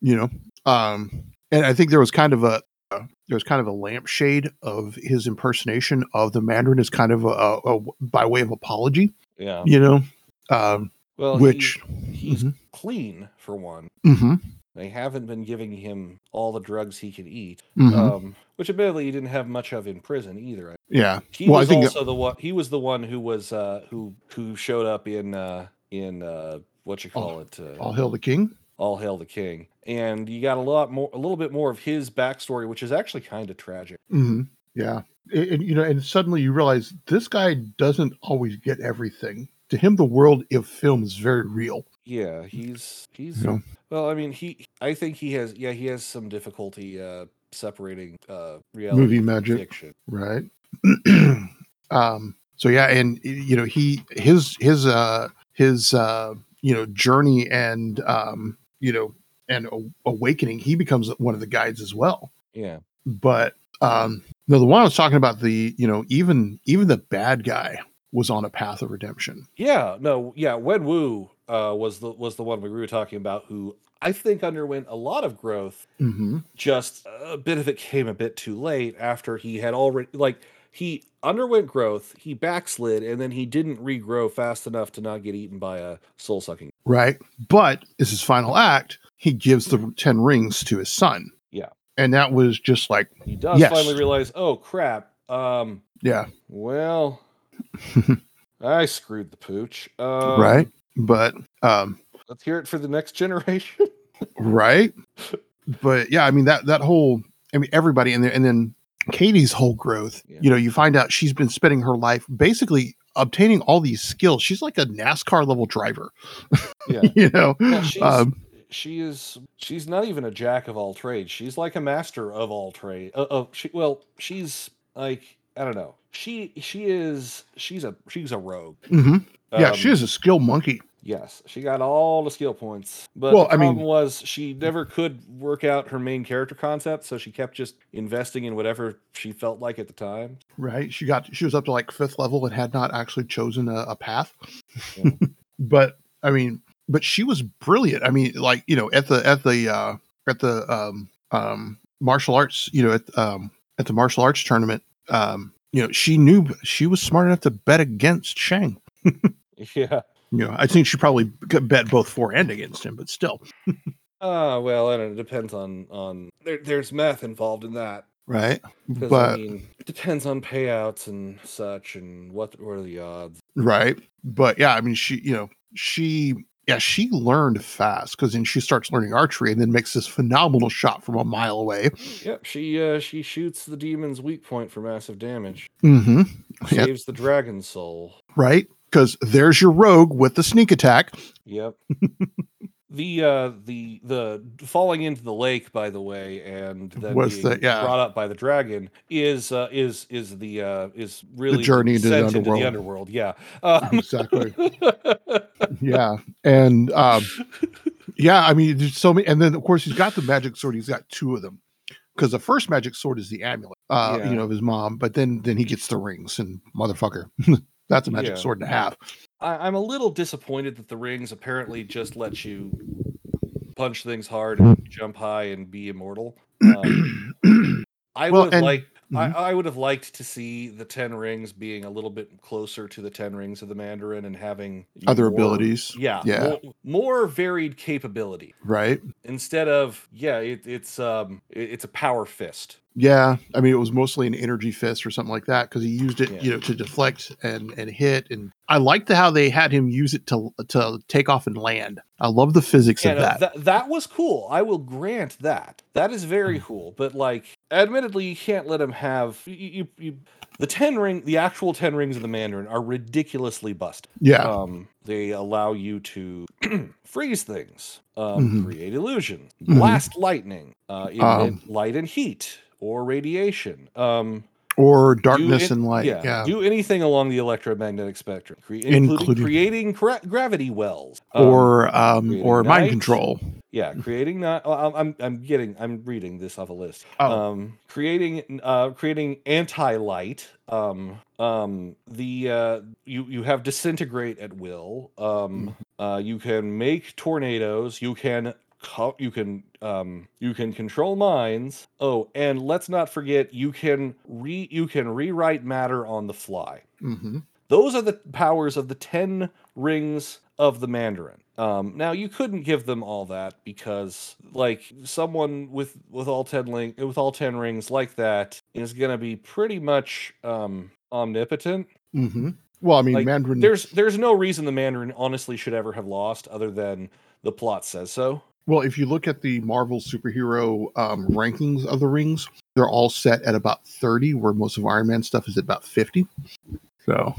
you know? Um and i think there was kind of a uh, there was kind of a lampshade of his impersonation of the mandarin as kind of a, a, a by way of apology yeah. you know? Um well which he, he's Mhm. clean for one. Mhm, they haven't been giving him all the drugs he can eat mhm. um which admittedly he didn't have much of in prison either. Yeah. He well i was think also the one he was the one who was uh who who showed up in uh in uh what you call it uh, all hail the king all hail the king and you got a lot more a little bit more of his backstory which is actually kind of tragic hmm Yeah, and, and, you know, and suddenly you realize this guy doesn't always get everything. To him, the world of film is very real. yeah he's he's You know? well i mean he i think he has yeah he has some difficulty uh separating uh reality Movie magic. fiction right? um. So yeah, and you know, he his his uh his uh you know journey and um you know and a- awakening. He becomes one of the guides as well. yeah But um no, the one I was talking about, the you know even even the bad guy was on a path of redemption. Yeah, no, yeah, Wen Wu uh, was the was the one we were talking about who I think underwent a lot of growth. hmm Just a bit of it came a bit too late after he had already like he underwent growth, he backslid, and then he didn't regrow fast enough to not get eaten by a soul sucking. right? But as his final act, he gives the 10 rings to his son. Yeah. And that was just like, He does Yes. finally realize, oh crap, um, yeah, well, I screwed the pooch. Um, right. But, um, Let's hear it for the next generation. right. But yeah, I mean, that, that whole, I mean, everybody in there, and then Katie's whole growth, Yeah. you know, you find out she's been spending her life basically obtaining all these skills. She's like a NASCAR level driver, yeah. you know? Well, she's Um, she is she's not even a jack of all trades. She's like a master of all trade. Uh, uh, she, well, she's like I don't know. She she is she's a she's a rogue. mhm. Yeah, she Um, is a skill monkey. Yes, she got all the skill points. But Well, the I mean- problem was she never could work out her main character concept, so she kept just investing in whatever she felt like at the time. right she got she was up to like fifth level and had not actually chosen a, a path Yeah. but i mean but she was brilliant i mean like you know at the at the uh at the um um martial arts you know at um at the martial arts tournament um you know she knew she was smart enough to bet against shang Yeah. You know i think she probably bet both for and against him but still Ah, well, I don't know. It depends on on there, there's math involved in that. right 'Cause, I but mean, it depends on payouts and such, and what are the odds? right but yeah i mean she you know she yeah she learned fast because then she starts learning archery and then makes this phenomenal shot from a mile away Yep, she uh she shoots the demon's weak point for massive damage. mm-hmm Yep. Saves the dragon soul. right because there's your rogue with the sneak attack Yep. the uh the the falling into the lake, by the way, and then Was being the- yeah. brought up by the dragon is uh is is the uh is really the journey into the underworld. the underworld. Yeah. Um, exactly yeah and um yeah i mean there's so many and then of course he's got the magic sword he's got two of them because the first magic sword is the amulet, uh, Yeah. you know, of his mom. But then then he gets the rings, and motherfucker, that's a magic Yeah. sword and a half. I, I'm a little disappointed that the rings apparently just let you punch things hard and jump high and be immortal. Um, I Well, would have and- liked. I, Mhm. I would have liked to see the ten rings being a little bit closer to the ten rings of the Mandarin and having Other more- abilities, Yeah, Yeah. More, more varied capability right? instead of yeah, it, it's um, it- it's a power fist. Yeah, I mean, it was mostly an energy fist or something like that because he used it, Yeah. you know, to deflect and and hit. And I liked how they had him use it to to take off and land. I love the physics Yeah, of no, that. that that was cool. I will grant that. That is very Hmm. cool. But like, admittedly, you can't let him have you, you, you the ten ring, the actual ten rings of the Mandarin are ridiculously busted. yeah, Um, they allow you to freeze things, um, Mhm. create illusions, Mhm. blast lightning, uh, emit Um, light and heat or radiation. Um, or darkness an- and light. yeah, Yeah, do anything along the electromagnetic spectrum, cre- including, Including- creating gra- gravity wells. um, or um, or mind night. control. yeah, creating not. I'm I'm I'm getting. I'm reading this off a list. Oh. Um, creating uh creating anti light. Um um the uh you you have disintegrate at will. Um uh you can make tornadoes. You can co- you can um you can control minds. Oh, and let's not forget you can re you can rewrite matter on the fly. hmm Those are the powers of the 10 rings of the Mandarin. Um, now you couldn't give them all that because like someone with with all 10 link with all 10 rings like that is going to be pretty much um omnipotent. Mm-hmm. Well, I mean, Like, Mandarin. There's there's no reason the Mandarin honestly should ever have lost other than the plot says so. Well, if you look at the Marvel superhero um, rankings of the rings, they're all set at about 30, where most of Iron Man stuff is at about 50. So,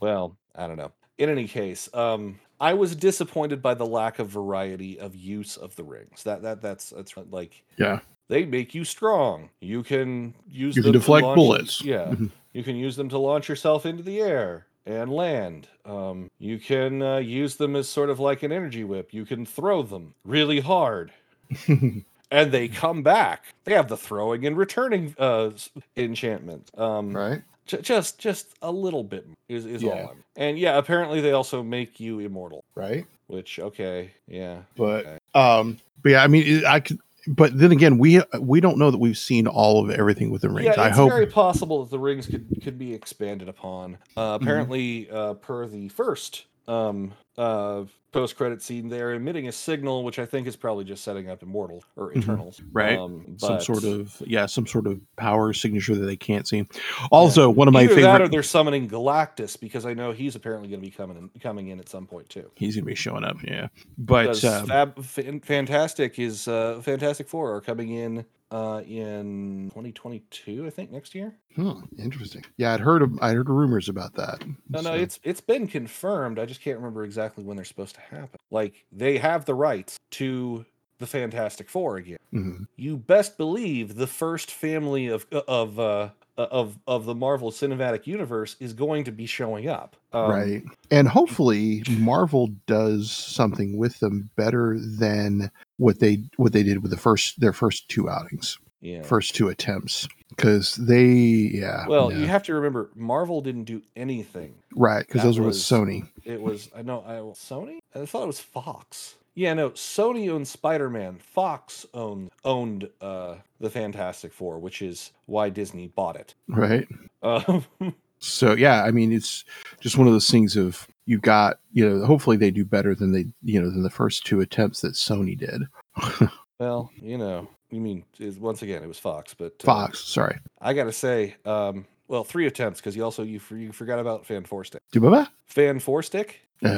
Well, I don't know. In any case, um, I was disappointed by the lack of variety of use of the rings. That that that's that's like yeah. they make you strong. You can use You can them to deflect launch- bullets. Yeah, Mhm. you can use them to launch yourself into the air and land. Um, you can uh, use them as sort of like an energy whip. You can throw them really hard, and they come back. They have the throwing and returning uh, enchantment. Um, right? J- just just a little bit is, is Yeah. all I'm. And yeah, apparently they also make you immortal. Right. Which okay, yeah. But, okay. um, but yeah, I mean, I could, but then again, we we don't know that we've seen all of everything with the rings. Yeah, I it's hope. very possible that the rings could could be expanded upon. Mm-hmm. Uh, apparently, uh, per the first um, uh, post credit scene, they're emitting a signal, which I think is probably just setting up immortal or Mhm. Right. Um, some sort of yeah, some sort of power signature that they can't see. Also, one of my either that or favorite. they're summoning Galactus because I know he's apparently going to be coming in, coming in at some point too. He's gonna be showing up. Yeah, but um, Fab, Fantastic is uh, Fantastic Four are coming in uh, in 2022, I think, next year. hmm, interesting. Yeah, I'd heard of, I heard rumors about that. No, no, it's it's been confirmed. I just can't remember exactly when they're supposed to happen. Like they have the rights to the Fantastic Four again. Mm-hmm. You best believe the first family of of uh, of of the Marvel Cinematic Universe is going to be showing up. Um, right and hopefully marvel does something with them better than what they what they did with the first their first two outings Yeah. first two attempts because they yeah well, you have to remember, Marvel didn't do anything right because those were with sony It was I know I Sony. I thought it was Fox. Yeah, no. Sony owned Spider Man. Fox owned owned uh, the Fantastic Four, which is why Disney bought it. right Um, so yeah i mean it's just one of those things of you got you know hopefully they do better than they you know than the first two attempts that sony did well, you know, you mean is once again it was Fox, but uh, fox sorry I gotta say, um, well, three attempts because you also you you forgot about Fan Four Stick. do baba Fan Four Stick, uh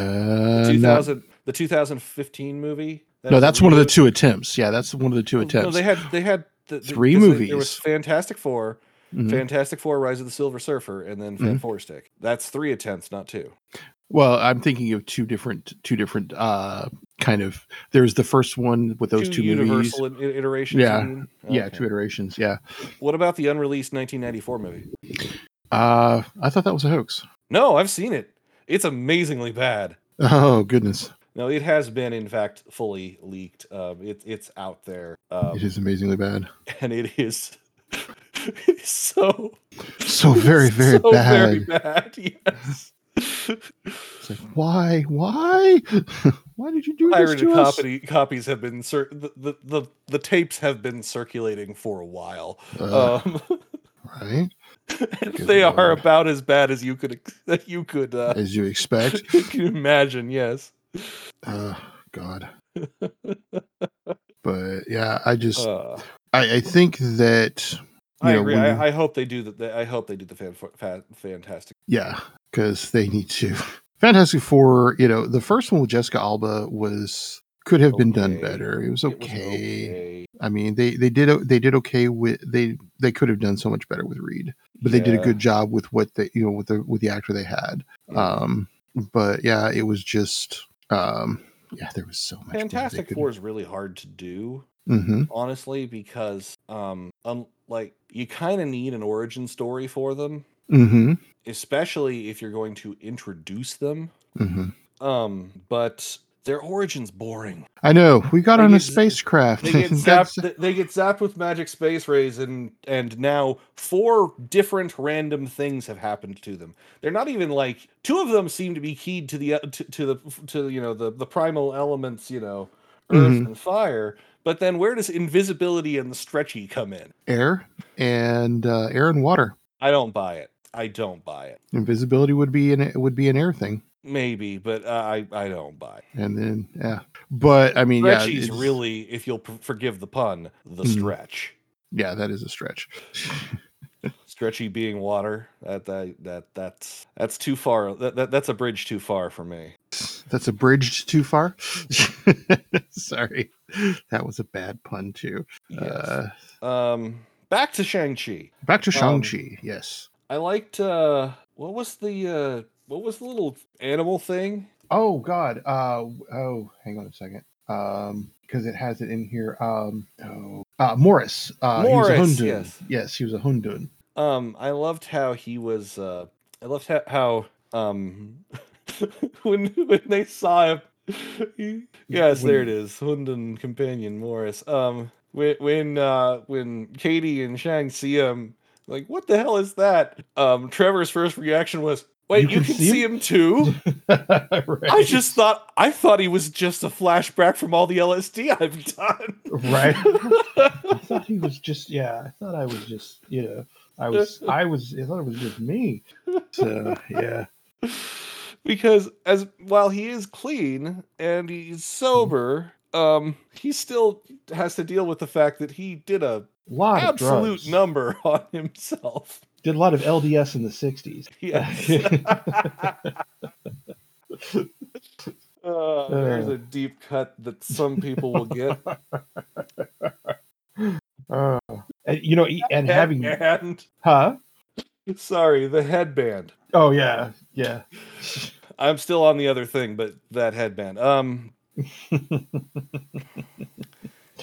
two no, the two thousand fifteen movie. no that's one of the two attempts yeah that's one of the two No, attempts they had they had the, the- Three they- There was. Fantastic Four, Mhm. Fantastic Four: Rise of the Silver Surfer, and then Fan Mhm. Four Stick. That's three attempts, not two. Well, I'm thinking of two different, two different uh kind of. There's the first one with those two, movies. universal i- iterations. Yeah. Yeah, Okay. two iterations. Yeah. What about the unreleased 1994 movie? Uh, I thought that was a hoax. No, I've seen it. It's amazingly bad. Oh goodness. No, it has been in fact fully leaked. Um, it, it's out there, um, it is amazingly bad. and it is. So So very, very so bad. Very bad. Yes. It's like, why? Why? why did you do this Pirated to us? copy, copies have been cir- the, the the the tapes have been circulating for a while. Uh, um, right? they are about as bad as you could that you could uh, As you expect. you can imagine. Yes. Uh, God. But yeah, I just Uh, I, I think that I know, agree. I, I hope they do that. I hope they do the fan, fa- fantastic. yeah, because they need to. Fantastic Four, you know, the first one with Jessica Alba was could have been done better. It was It was okay. okay. I mean, they they did they did okay with they they could have done so much better with Reed, but they did a good job with what they you know with the with the actor they had. Yeah. Um, but yeah, it was just um, yeah, there was so much. Fantastic Four is really hard to do. Mm-hmm. honestly because um un- like you kind of need an origin story for them Mm-hmm. Especially if you're going to introduce them Mm-hmm. um but their origins boring I know we got They on a get z- spacecraft. they get zapped they get zapped with magic space rays and and now four different random things have happened to them they're not even like two of them seem to be keyed to the uh, to, to the to you know the the primal elements you know earth Mhm. and fire but then where does invisibility and the stretchy come in air and uh, air and water. I don't buy it. I don't buy it. Invisibility would be an it would be an air thing, Maybe, but uh, I I don't buy it. and then yeah. But I mean, yeah, it's- really, if you'll forgive the pun, the Mhm. stretch. yeah, that is a stretch. Stretchy being water. That that that that's that's too far. That, that that's a bridge too far for me. That's a bridge too far. Sorry, that was a bad pun too. Yes. Uh, um. Back to Shang Chi. back to Um, Shang Chi. yes. I liked. uh What was the uh What was the little animal thing? Oh God. Uh oh, hang on a second. Um, because it has it in here. Um, oh, uh, Morris. Uh, he Morris, Hundun. yes. yes, he was a Hundun. Um, I loved how he was. Uh, I loved how, how um, when when they saw him. He, yes, there it is. Hundun companion Morris. Um, when when uh, when Katie and Shang see him, like, what the hell is that? Um, Trevor's first reaction was, "Wait, you, can, see, him, too." I just thought I thought he was just a flashback from all the LSD I've done. right. I thought he was just yeah. I thought I was just you know I was I was I thought it was just me. So yeah. because as while he is clean and he's sober, um, he still has to deal with the fact that he did a lot of absolute number on himself. Did a lot of LDS in the '60s. Yes. Uh, there's a deep cut that some people will get. Uh, and, you know, and having Headband. huh? Sorry, the headband. Oh yeah, yeah. I'm still on the other thing, but that headband. Um,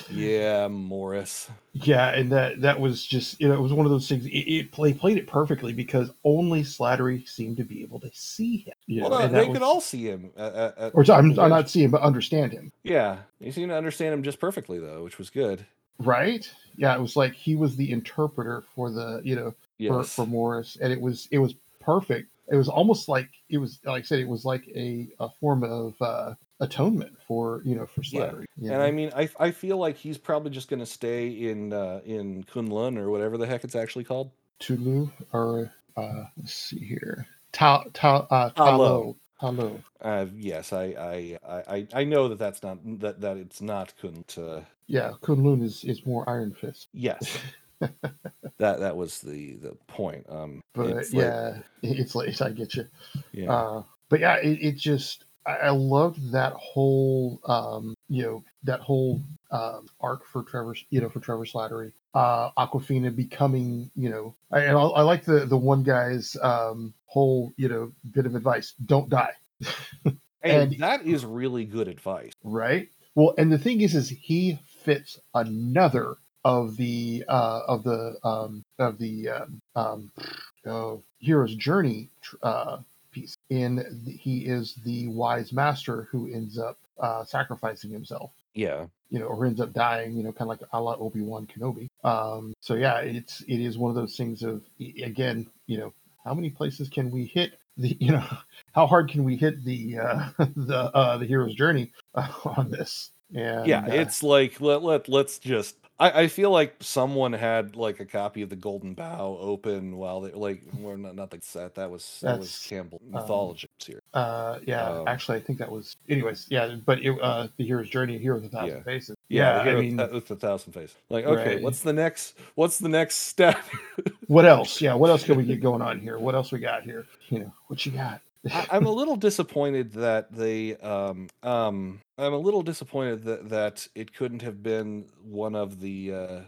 yeah, Morris. Yeah, and that that was just you know it was one of those things. It, it play, played it perfectly because only Slattery seemed to be able to see him. You Well, know, no, and they that could all see him. At, at, at or sorry, I'm, I'm not see him, but understand him. Yeah, you seem to understand him just perfectly, though, which was good. Right? Yeah, it was like he was the interpreter for the you know for, for Morris, and it was it was perfect. It was almost like it was like I said, it was like a, a form of uh, atonement for you know for slavery. Yeah, And know? I mean, I I feel like he's probably just going to stay in uh, in Kunlun or whatever the heck it's actually called. Tulu or uh, let's see here, Ta Ta uh, Ta Lo. Talo. Uh, yes, I, I I I I know that that's not that that it's not Kun. Uh, Yeah, Kunlun is is more Iron Fist. yes, that that was the the point. Um, but it's like- yeah, it's late. I get you. yeah, Uh, but yeah, it, it just I, I loved that whole um, you know that whole um, arc for Trevor you know for Trevor Slattery. Uh, Awkwafina becoming you know I, and I, I like the the one guy's um, whole you know bit of advice: don't die. and, and- that is really good advice. right well and the thing is is he fits another of the uh of the um of the um, um oh, hero's journey uh piece. In the, he is the wise master who ends up uh, sacrificing himself Yeah. you know, or ends up dying, you know, kind of like a la Obi Wan Kenobi. Um, so yeah, it's it is one of those things of again, you know, how many places can we hit the, you know, how hard can we hit the uh, the uh, the hero's journey uh, on this? And yeah uh, it's like let, let let's just I, I feel like someone had like a copy of the golden bough open while they like we're not not the set that was that was That's, campbell um, mythology here uh, yeah, um, actually, I think that was, anyways, yeah, but it, uh, the hero's journey, hero with a thousand Yeah. faces. yeah, I mean, with, with a thousand faces like okay Right. what's the next what's the next step what else? Yeah, what else can we get going on here? What else we got here? You know, what you got? I, I'm a little disappointed that they um um I'm a little disappointed that that it couldn't have been one of the uh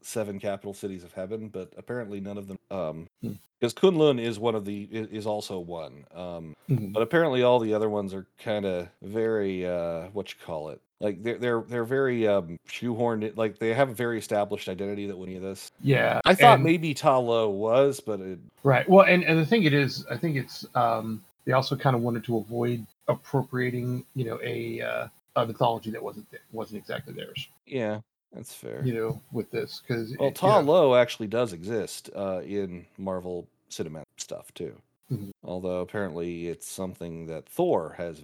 seven capital cities of heaven, but apparently none of them um Hmm. because Kunlun is one of the is also one. Um Mhm. but apparently all the other ones are kind of very uh what you call it like they're they're they're very um shoehorned like they have a very established identity that any of this yeah, i thought and- maybe ta lo was but it Right. Well, and, and the thing it is, I think it's um, they also kind of wanted to avoid appropriating, you know, a, uh, a mythology that wasn't th- wasn't exactly theirs, yeah that's fair. You know, with this because well ta lo actually does exist uh in marvel cinematic stuff too Mhm. although apparently it's something that thor has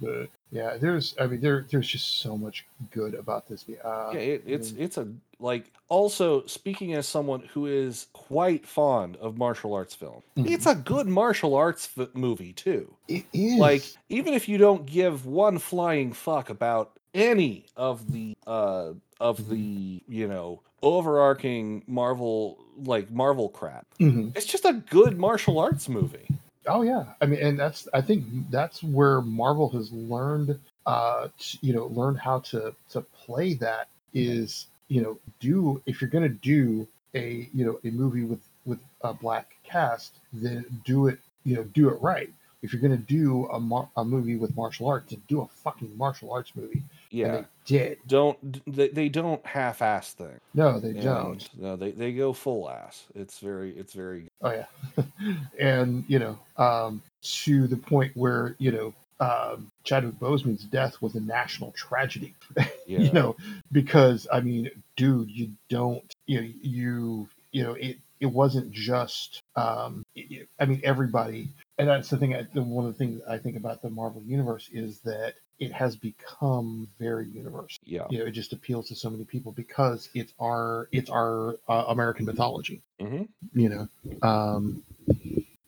but yeah, there's I mean there there's just so much good about this. Uh, yeah it, it's mm. it's a like also speaking as someone who is quite fond of martial arts film Mhm. it's a good martial arts f- movie too it is like even if you don't give one flying fuck about any of the uh of Mhm. the you know overarching marvel like marvel crap Mhm. it's just a good martial arts movie Oh yeah, I mean, and that's I think that's where Marvel has learned, uh, t- you know, learned how to to play that is you know do if you're gonna do a you know a movie with with a black cast, then do it you know do it right. If you're gonna do a mar- a movie with martial arts, then do a fucking martial arts movie. yeah And they did. don't they, they don't half-ass things No, they And, don't. no they, they go full ass it's very it's very Oh yeah, and you know, um, to the point where you know um, Chadwick Boseman's death was a national tragedy. yeah You know, because I mean, dude, you don't, you know, you, you know, it it wasn't just. Um, it- I mean, everybody, and that's the thing. I, the, one of the things I think about the Marvel universe is that it has become very universal. yeah You know, it just appeals to so many people because it's our it's our uh, American mythology hmm you know um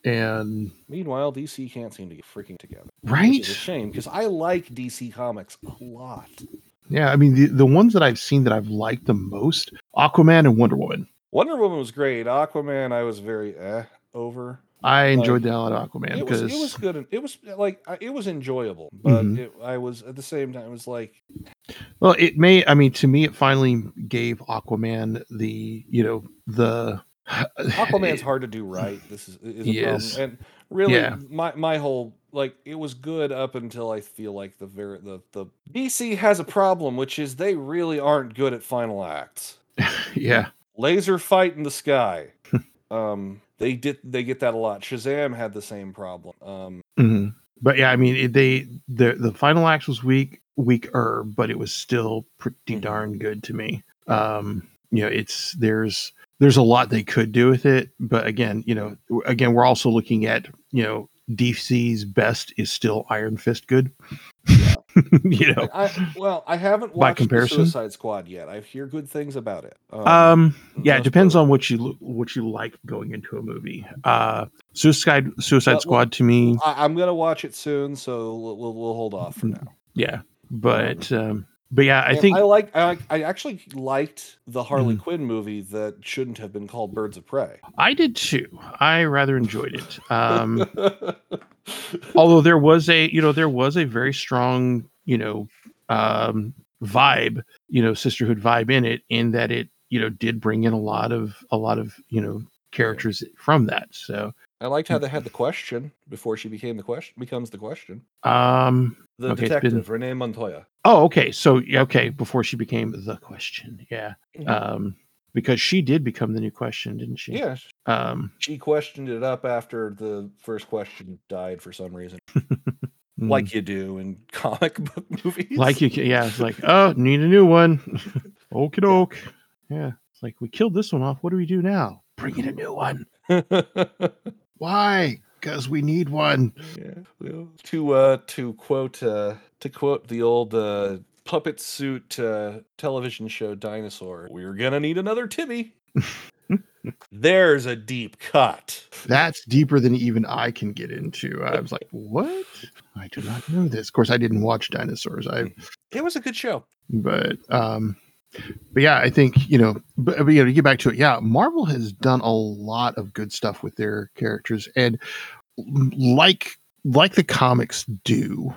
and meanwhile dc can't seem to get freaking together right which a shame because i like dc comics a lot yeah i mean the, the ones that i've seen that i've liked the most aquaman and wonder woman Wonder Woman was great. Aquaman, I was very eh over. I enjoyed Like, the hell out of aquaman because it was good. and- It was like it was enjoyable, but Mhm. it, I was at the same time. It was like well it may i mean to me it finally gave aquaman the you know the Aquaman's hard to do right. This is is a He problem. and really Yeah. my my whole like it was good up until I feel like the very the the DC has a problem, which is they really aren't good at final acts. yeah laser fight in the sky. um, they did they get that a lot. Shazam had the same problem. Um, Mhm. but yeah i mean it, they the the final act was weak weaker but it was still pretty Mhm. darn good to me um you know it's there's there's a lot they could do with it but again you know again we're also looking at you know dc's best is still iron fist good Yeah. you know I, I well, I haven't watched the comparison? Suicide Squad yet. I hear good things about it. um yeah it depends on what you what you like going into a movie uh suicide suicide Well, well- squad to me I, I'm gonna watch it soon, so we'll we'll, we'll hold off for now. yeah but um but yeah i And think I like I I actually liked the Harley Mhm. Quinn movie that shouldn't have been called Birds of Prey. I did too. I rather enjoyed it. Um, although there was a, you know, there was a very strong, you know, um, vibe, you know, sisterhood vibe in it, in that it, you know, did bring in a lot of, a lot of, you know, characters from that. So, I liked how they had the question before she became the question becomes the question. um, The Okay, it's been- detective Renee Montoya. oh, okay. So, okay. Before she became the question. Yeah. Mhm. Um, because she did become the new question, didn't she? Yeah, Um, she questioned it up after the first question died for some reason, mm, like you do in comic book movies. like you, can, yeah. It's like, oh, need a new one. Okie doke. Yeah. It's like we killed this one off. What do we do now? Bring in a new one. Why? Because we need one. Yeah. well, To uh to quote uh to quote the old uh puppet suit uh television show Dinosaur, we're gonna need another Timmy. There's a deep cut. That's deeper than even I can get into. I was like, what? I do not know this. Of course, I didn't watch dinosaurs. I It was a good show. but um but yeah i think you know but, but you know to get back to it yeah marvel has done a lot of good stuff with their characters. And like like the comics do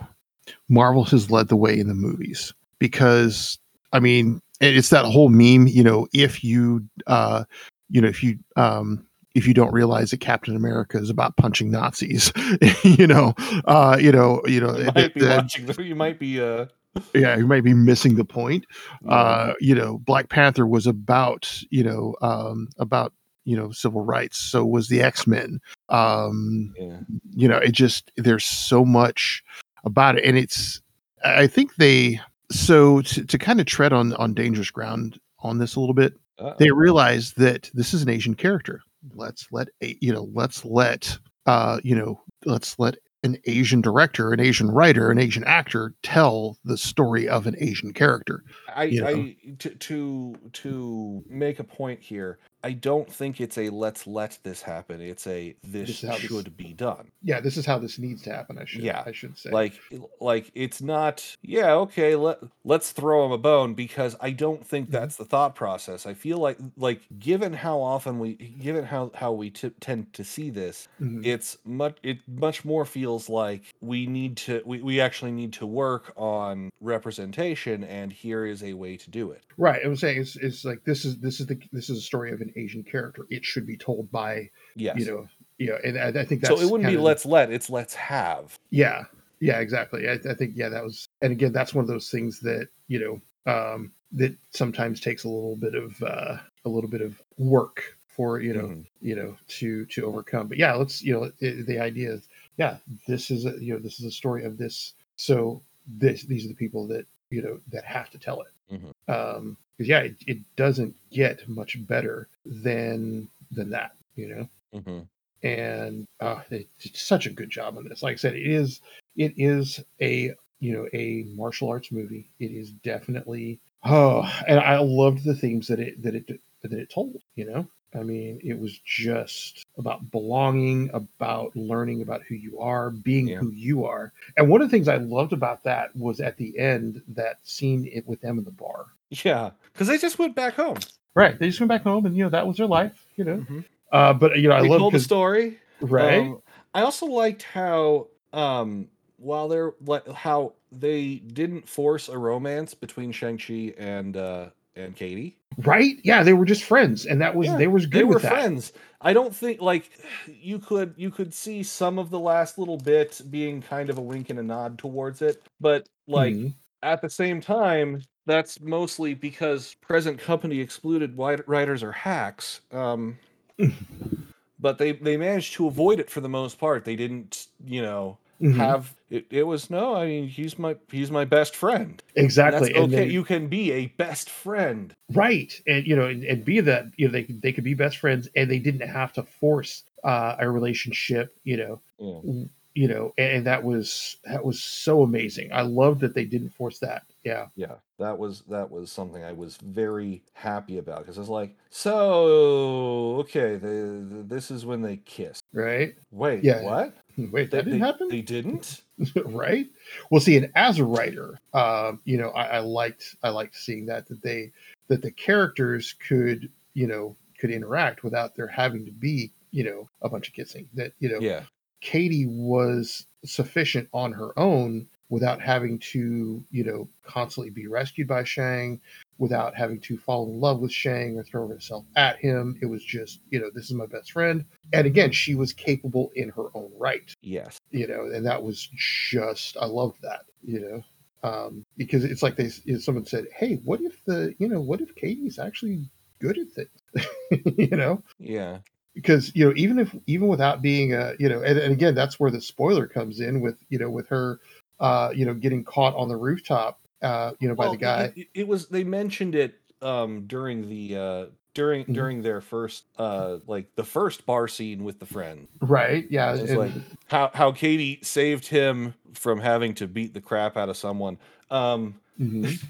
marvel has led the way in the movies because i mean it's that whole meme you know if you uh you know if you um if you don't realize that Captain America is about punching Nazis, you know, uh, you know, you know, You might be that- watching you might be uh yeah, you might be missing the point. Uh you know black panther was about you know um about you know civil rights. So was the x-men. Um yeah. you know it just there's so much about it. And it's i think they so to, to kind of tread on on dangerous ground on this a little bit Uh-oh. they realize that this is an asian character. Let's let a you know let's let uh you know let's let an asian director an asian writer an asian actor tell the story of an asian character I, you know. I to to to make a point here. I don't think it's a let's let this happen. It's a this, This is how this- should be done. yeah this is how this needs to happen i should Yeah, i should say Like like it's not yeah okay let let's throw him a bone because I don't think Mhm. that's the thought process. I feel like like given how often we given how how we t- tend to see this Mhm. it's much it much more feels like we need to we, we actually need to work on representation and here is a way to do it right I was saying it's, it's like this is this is the this is a story of an asian character it should be told by yes. you know you know and i, I think that's so it wouldn't be of- let's let it's let's have. Yeah yeah exactly. I, I think yeah that was and again that's one of those things that you know um that sometimes takes a little bit of uh a little bit of work for you know Mhm. you know to to overcome. But yeah let's you know it, the idea is yeah this is a you know this is a story of this. So this these are the people that you know that have to tell it Mhm. um because yeah it, it doesn't get much better than than that you know Mhm. and uh they did such a good job on this like i said it is it is a you know a martial arts movie it is definitely oh and i loved the themes that it that it that it told you know i mean it was just about belonging about learning about who you are being Yeah. who you are. And one of the things i loved about that was at the end that scene it with them in the bar. Yeah because they just went back home. Right they just went back home and you know that was their life you know? Mhm. uh but you know i love the story. Right? Um, I also liked how um while they're like how they didn't force a romance between Shang-Chi and uh and Katie. Right? Yeah, they were just friends, and that was Yeah, they was good They were friends. I don't think like you could you could see some of the last little bit being kind of a wink and a nod towards it, but like Mhm. at the same time that's mostly because present company excluded writers are hacks. Um but they they managed to avoid it for the most part. They didn't, you know, Mhm. have it, it was no i mean he's my he's my best friend exactly. that's and okay then- you can be a best friend right, and you know, and, and be that you know they could- they could be best friends, and they didn't have to force uh, a relationship. You know, Yeah. you know, and, and that was that was so amazing. I love that they didn't force that. Yeah, yeah that was that was something i was very happy about because i was like so okay the, the, this is when they kiss right. wait Yeah. what Wait, that didn't they- happen. they didn't? Right? Well see and as a writer um you know I, I liked i liked seeing that that they that the characters could you know could interact without there having to be you know a bunch of kissing that you know yeah. Katie was sufficient on her own without having to you know constantly be rescued by shang without having to fall in love with shang or throw herself at him. It was just you know this is my best friend. And again she was capable in her own right. Yes. You know, and that was just I loved that, you know, um, because it's like they you know, someone said, hey, what if the you know what if Katie's actually good at things. you know, Yeah. because you know even if even without being a you know and, and again that's where the spoiler comes in with you know with her uh you know getting caught on the rooftop uh you know by the guy It, it was they mentioned it um during the uh during Mhm. during their first uh like the first bar scene with the friend. right yeah It's and- like how how Katie saved him from having to beat the crap out of someone. Um Mhm.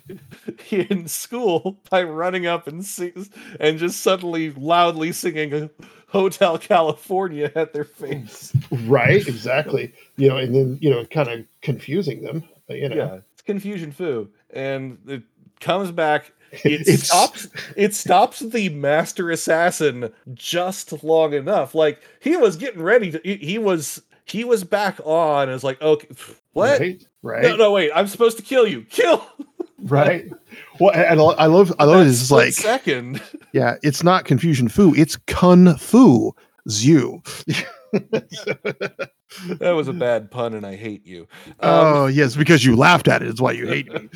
in school by running up and sing, and just suddenly loudly singing Hotel California at their face. right exactly you know and then you know kind of confusing them you know Yeah, confusion foo, and it comes back. It stops. It stops the master assassin just long enough. Like he was getting ready to. He, was. He was back on. It's like okay, what? right right No, no, wait. I'm supposed to kill you. Kill. right well and I love i love this like second. yeah it's not confusion foo it's kung fu zu That was a bad pun, and I hate you. Um, oh yes because you laughed at it is why you hate me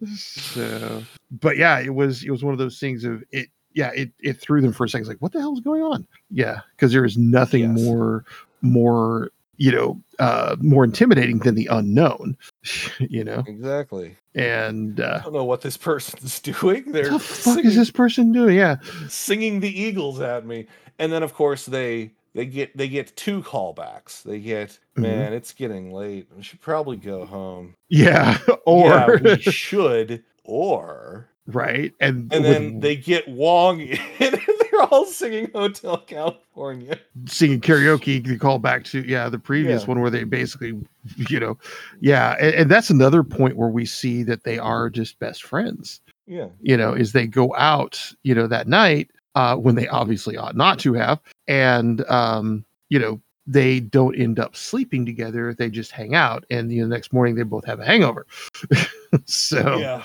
so but yeah it was it was one of those things of it yeah it it threw them for a second it's like what the hell is going on yeah because there is nothing Yes. more more you know uh more intimidating than the unknown you know exactly. and uh I don't know what this person's doing. They're what the fuck singing, is this person doing yeah singing the Eagles at me, and then of course they they get they get two callbacks. They get Mhm. man, it's getting late. We should probably go home. yeah or yeah, we should. Or right and and with then they get Wong in, and they're all singing Hotel California. singing karaoke you call back to yeah the previous Yeah. one where they basically you know yeah and, and that's another point where we see that they are just best friends Yeah, you know is they go out you know that night uh when they obviously ought not to have. And um you know they don't end up sleeping together. They just hang out and you know, the next morning they both have a hangover. So yeah,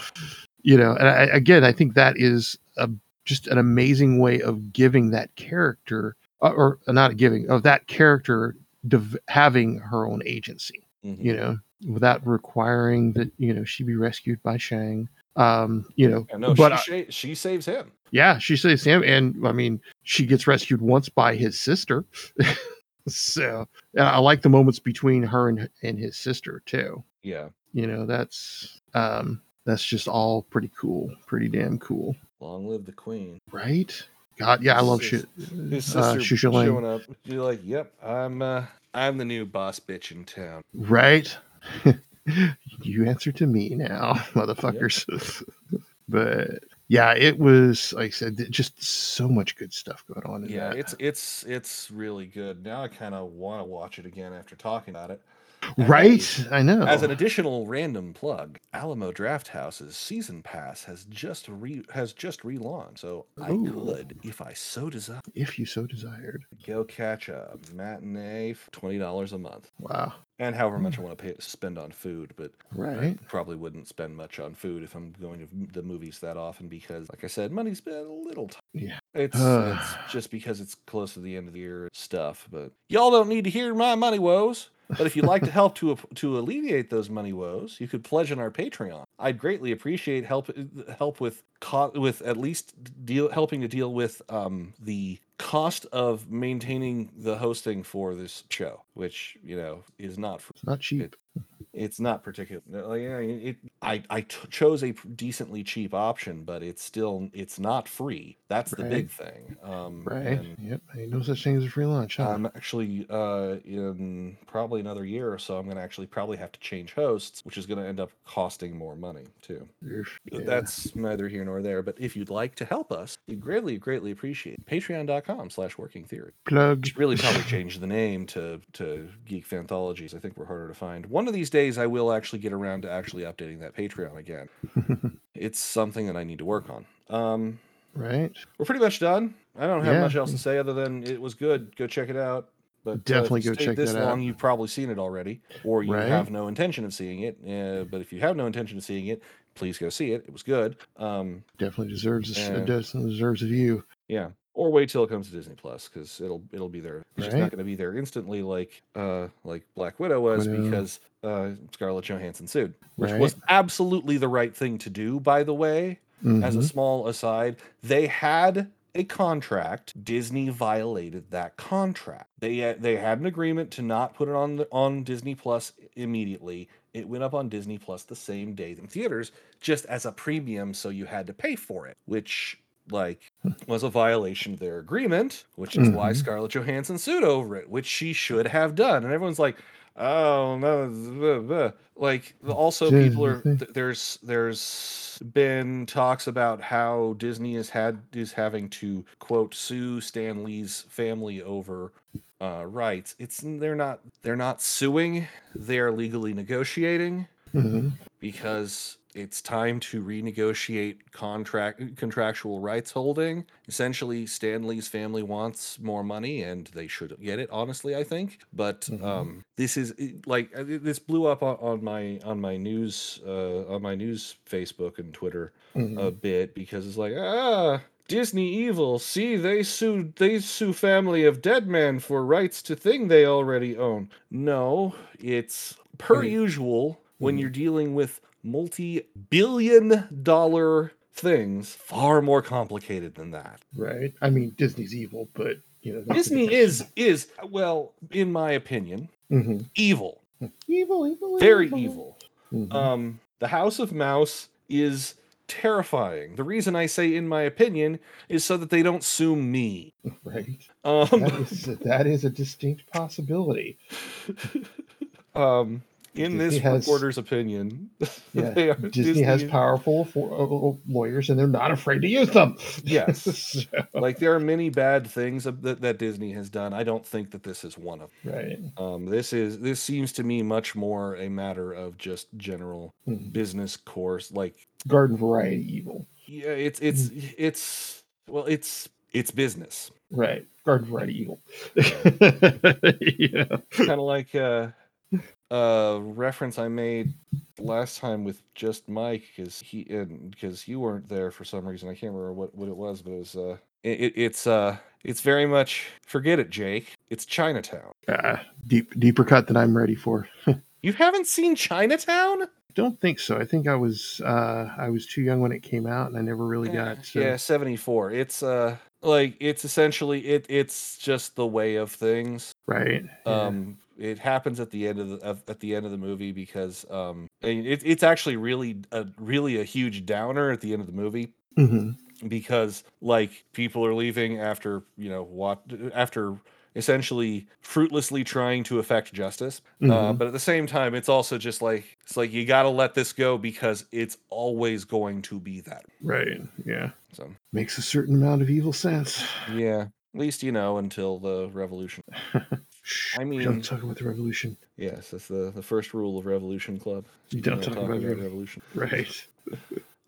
you know and I, again i think that is a just an amazing way of giving that character uh, or not giving of that character dev- having her own agency Mhm. you know without requiring that you know she be rescued by shang um you know Yeah, no, but she, she saves him. yeah she saves him and i mean she gets rescued once by his sister so i like the moments between her and, and his sister too Yeah, you know that's um that's just all pretty cool pretty damn cool long live the queen. right god yeah i love shit His uh, sister Shusha showing up. You're like, yep, I'm uh, I'm the new boss bitch in town. right you answer to me now motherfuckers but yeah it was like i said, just so much good stuff going on in Yeah, that. it's it's it's really good. Now I kind of want to watch it again after talking about it. And right i know As an additional random plug, Alamo Drafthouse's season pass has just re has just relaunched. So I Ooh. could, if I so desire, if you so desired go catch a matinee for twenty dollars a month. wow And however hmm. much I want to pay spend on food, but I right probably wouldn't spend much on food if I'm going to the movies that often because, like I said, money's been a little tight. Yeah. It's, it's just because it's close to the end of the year stuff. But y'all don't need to hear my money woes. But if you'd like to help to to alleviate those money woes, you could pledge on our Patreon. I'd greatly appreciate help help with co- with at least deal helping to deal with um, the cost of maintaining the hosting for this show, which you know is not free it's not cheap it's not particular like, yeah, it, i i t- chose a decently cheap option but it's still it's not free that's the Right. big thing um right yep ain't no such thing as a free lunch huh? i'm actually uh in probably another year or so i'm gonna actually probably have to change hosts which is gonna end up costing more money too yeah. that's neither here nor there but if you'd like to help us we'd greatly greatly appreciate patreon.com slash working theory plug really probably change the name to to Geek Fanthologies. I think we're harder to find. One of these days, I will actually get around to actually updating that Patreon again. It's something that I need to work on. Um, right we're pretty much done. I don't have Yeah. much else to say other than it was good. Go check it out. But uh, Definitely you go check this that out. long. You've probably seen it already, or you Right. have no intention of seeing it. Uh, but if you have no intention of seeing it, please go see it. It was good. Um, definitely deserves a, definitely deserves a view Yeah, or wait till it comes to Disney Plus because it'll it'll be there. It's just Right. not going to be there instantly like uh like Black Widow was Widow. because uh Scarlett Johansson sued, which Right. was absolutely the right thing to do, by the way. as a Mhm. small aside, they had a contract. Disney violated that contract. They uh, they had an agreement to not put it on the, on Disney Plus immediately. It went up on Disney Plus the same day in theaters, just as a premium, so you had to pay for it, which like was a violation of their agreement, which is why Mhm. Scarlett Johansson sued over it, which she should have done. And everyone's like, "Oh no!" blah, blah." Like also people are th- there's there's been talks about how Disney has had is having to quote sue Stan Lee's family over uh, rights. It's they're not they're not suing. They're legally negotiating Mhm. because it's time to renegotiate contract contractual rights holding. Essentially, Stan Lee's family wants more money, and they should get it. Honestly, I think. But Mhm. um, this is like uh, this blew up on, on my on my news uh, on my news Facebook and Twitter Mhm. a bit because it's like ah. Disney evil. See, they sue they sue family of dead man for rights to thing they already own. No, it's per mean- usual when Mhm. you're dealing with multi-billion dollar things far more complicated than that Right. I mean, Disney's evil, but you know, disney is is well in my opinion Mhm. evil evil, evil, very evil Mhm. um the house of mouse is terrifying the reason i say in my opinion is so that they don't sue me right. um That is that is a distinct possibility. um in this Disney has- reporter's opinion Yeah. they are- Disney, has powerful for, uh, lawyers, and they're not afraid to use them. Yes. So, like there are many bad things that, that disney has done i don't think that this is one of them right. Um, this is this seems to me much more a matter of just general Mhm. business course. Like, Garden variety evil. yeah, it's it's it's well, it's it's business. Right. Garden variety evil. yeah. Kind of like uh, a reference I made last time with just Mike because he and because you weren't there for some reason. I can't remember what what it was, but it was uh, it, it, it's uh, it's very much forget it, Jake. It's Chinatown. Ah, deep deeper cut than I'm ready for. You haven't seen Chinatown? Don't think so. I think I was uh I was too young when it came out and I never really Yeah, got to yeah 74 it's uh like it's essentially it it's just the way of things right. yeah. um it happens at the end of the of, at the end of the movie because um it, it's actually really a really a huge downer at the end of the movie Mhm. because like people are leaving after you know what after essentially fruitlessly trying to effect justice uh, Mhm. but at the same time it's also just like it's like you got to let this go because it's always going to be that Right. Yeah. so Makes a certain amount of evil sense. Yeah, at least you know until the revolution. I mean- don't talk about the revolution. Yes, that's the the first rule of Revolution Club. You don't Don't talk, about, the revolution. right.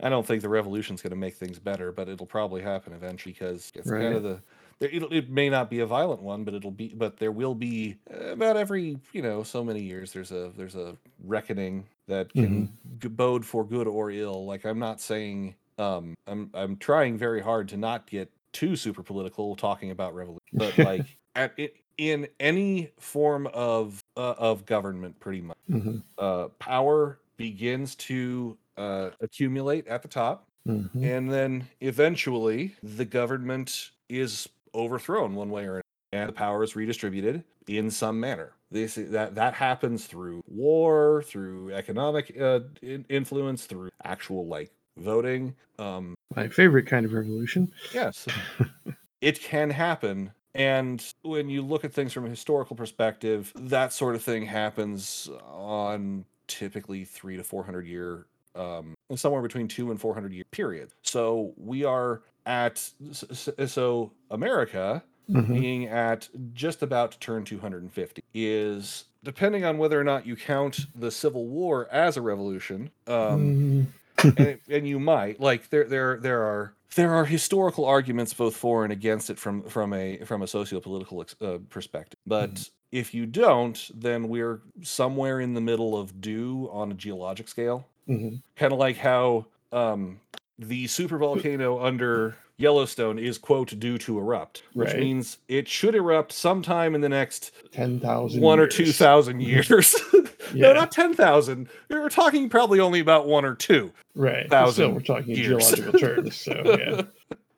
I don't think the revolution's going to make things better, but it'll probably happen eventually because it's kind of the. It'll, it may not be a violent one, but it'll be. But there will be uh, about every you know so many years. There's a there's a reckoning that can g bode for good or ill. Like I'm not saying. Um, I'm I'm trying very hard to not get too super political talking about revolution, but like at it in any form of uh, of government, pretty much Mhm. uh, power begins to uh, accumulate at the top, Mhm. and then eventually the government is overthrown one way or another, and the power is redistributed in some manner. This that that happens through war, through economic uh, in- influence, through actual like voting. Um, My favorite kind of revolution. Yes. it can happen. And when you look at things from a historical perspective, that sort of thing happens on typically three to 400 year, um, somewhere between two and 400 year period. So we are at, so America Mhm. being at just about to turn 250 is depending on whether or not you count the Civil War as a revolution. Um, Mm, and, it- and you might like there there there are there are historical arguments both for and against it from from a from a socio-political ex- uh, perspective. But if you don't then we're somewhere in the middle of due on a geologic scale. Mhm. kind of like how um the super volcano under Yellowstone is quote due to erupt which Right. means it should erupt sometime in the next 10,000 one or two thousand years No, Yeah. not ten thousand. We're talking probably only about one or two. right. But Still, we're talking geological terms. So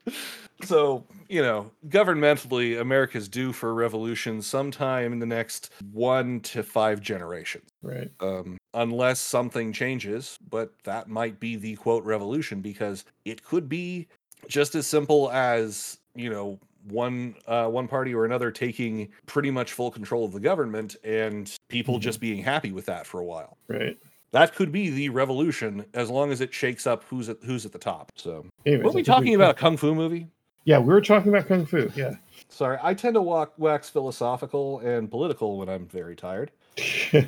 yeah. So, you know, governmentally, America's due for a revolution sometime in the next one to five generations. Right. Um, unless something changes, but that might be the quote revolution because it could be just as simple as, you know, one uh, one party or another taking pretty much full control of the government and people Mhm. just being happy with that for a while. Right. That could be the revolution as long as it shakes up who's at who's at the top. So, Anyways, were we talking about a kung fu movie? Yeah, we were talking about kung fu. Yeah. Sorry, I tend to walk, wax philosophical and political when I'm very tired.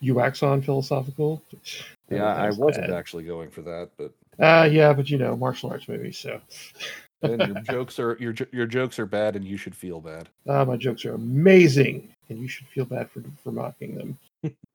you wax on philosophical. Yeah, I wasn't bad. actually going for that, but Uh, yeah, but you know, martial arts movies. So then your jokes are your your jokes are bad, and you should feel bad. uh, my jokes are amazing, and you should feel bad for for mocking them.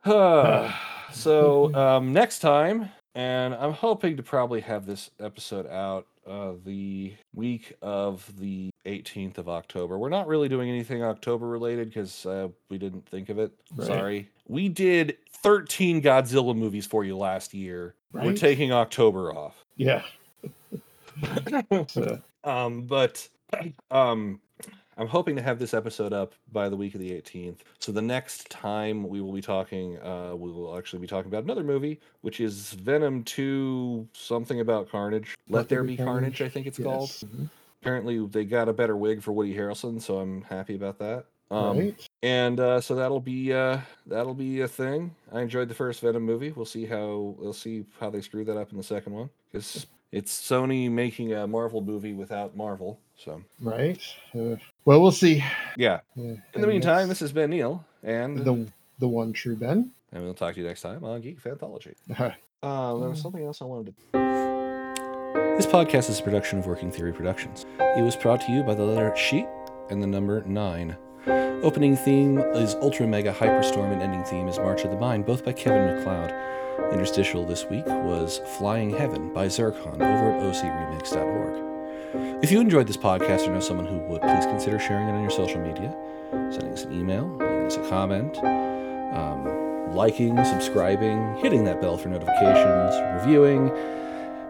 so um, next time, and I'm hoping to probably have this episode out uh, the week of the 18th of October. We're not really doing anything October related because uh, we didn't think of it. Right. Sorry. We did 13 Godzilla movies for you last year. We're taking October off. Yeah. So, um, but um, I'm hoping to have this episode up by the week of the 18th. So the next time we will be talking, uh, we will actually be talking about another movie, which is Venom 2, something about Carnage. Let, There Be Carnage, I think it's called. yes. Mhm. Apparently, they got a better wig for Woody Harrelson, so I'm happy about that. Um, right. and uh, so that'll be uh, that'll be a thing. I enjoyed the first Venom movie. We'll see how we'll see how they screw that up in the second one because it's Sony making a Marvel movie without Marvel. So Right. Uh, well, we'll see. yeah. Yeah, In the meantime, this has been Neil, and the the one true Ben. and we'll talk to you next time on Geek Fanthology. Uh, Uh, there was something else I wanted to. This podcast is a production of Working Theory Productions. It was brought to you by the letter sheet and the number nine. Opening theme is Ultra Mega Hyperstorm, and ending theme is March of the Mind, both by Kevin MacLeod. Interstitial this week was Flying Heaven by Zircon over at ocremix.org. If you enjoyed this podcast or know someone who would, please consider sharing it on your social media, sending us an email, leaving us a comment, um, liking, subscribing, hitting that bell for notifications, reviewing,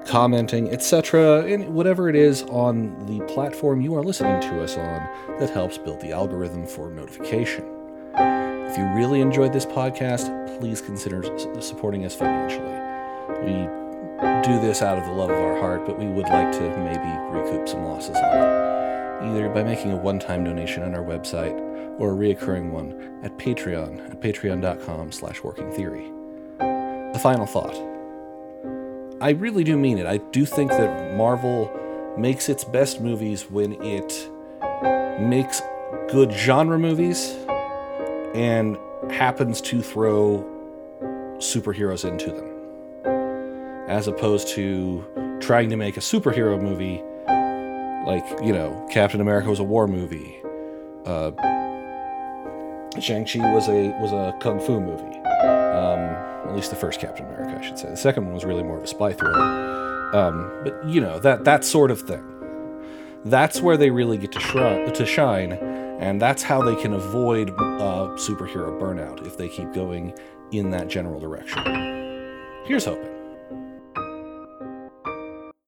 commenting, etc., and whatever it is on the platform you are listening to us on that helps build the algorithm for notification. If you really enjoyed this podcast, please consider supporting us financially. We do this out of the love of our heart, but we would like to maybe recoup some losses on it, either by making a one-time donation on our website or a reoccurring one at Patreon at patreon.com slash working theory. A final thought. I really do mean it. I do think that Marvel makes its best movies when it makes good genre movies and happens to throw superheroes into them. As opposed to trying to make a superhero movie like, you know, Captain America was a war movie. Uh, Shang-Chi was a was a kung fu movie. Um, at least the first Captain America, I should say. The second one was really more of a spy thriller. Um, but you know that that sort of thing. That's where they really get to to shine, and that's how they can avoid uh, superhero burnout if they keep going in that general direction. Here's hoping.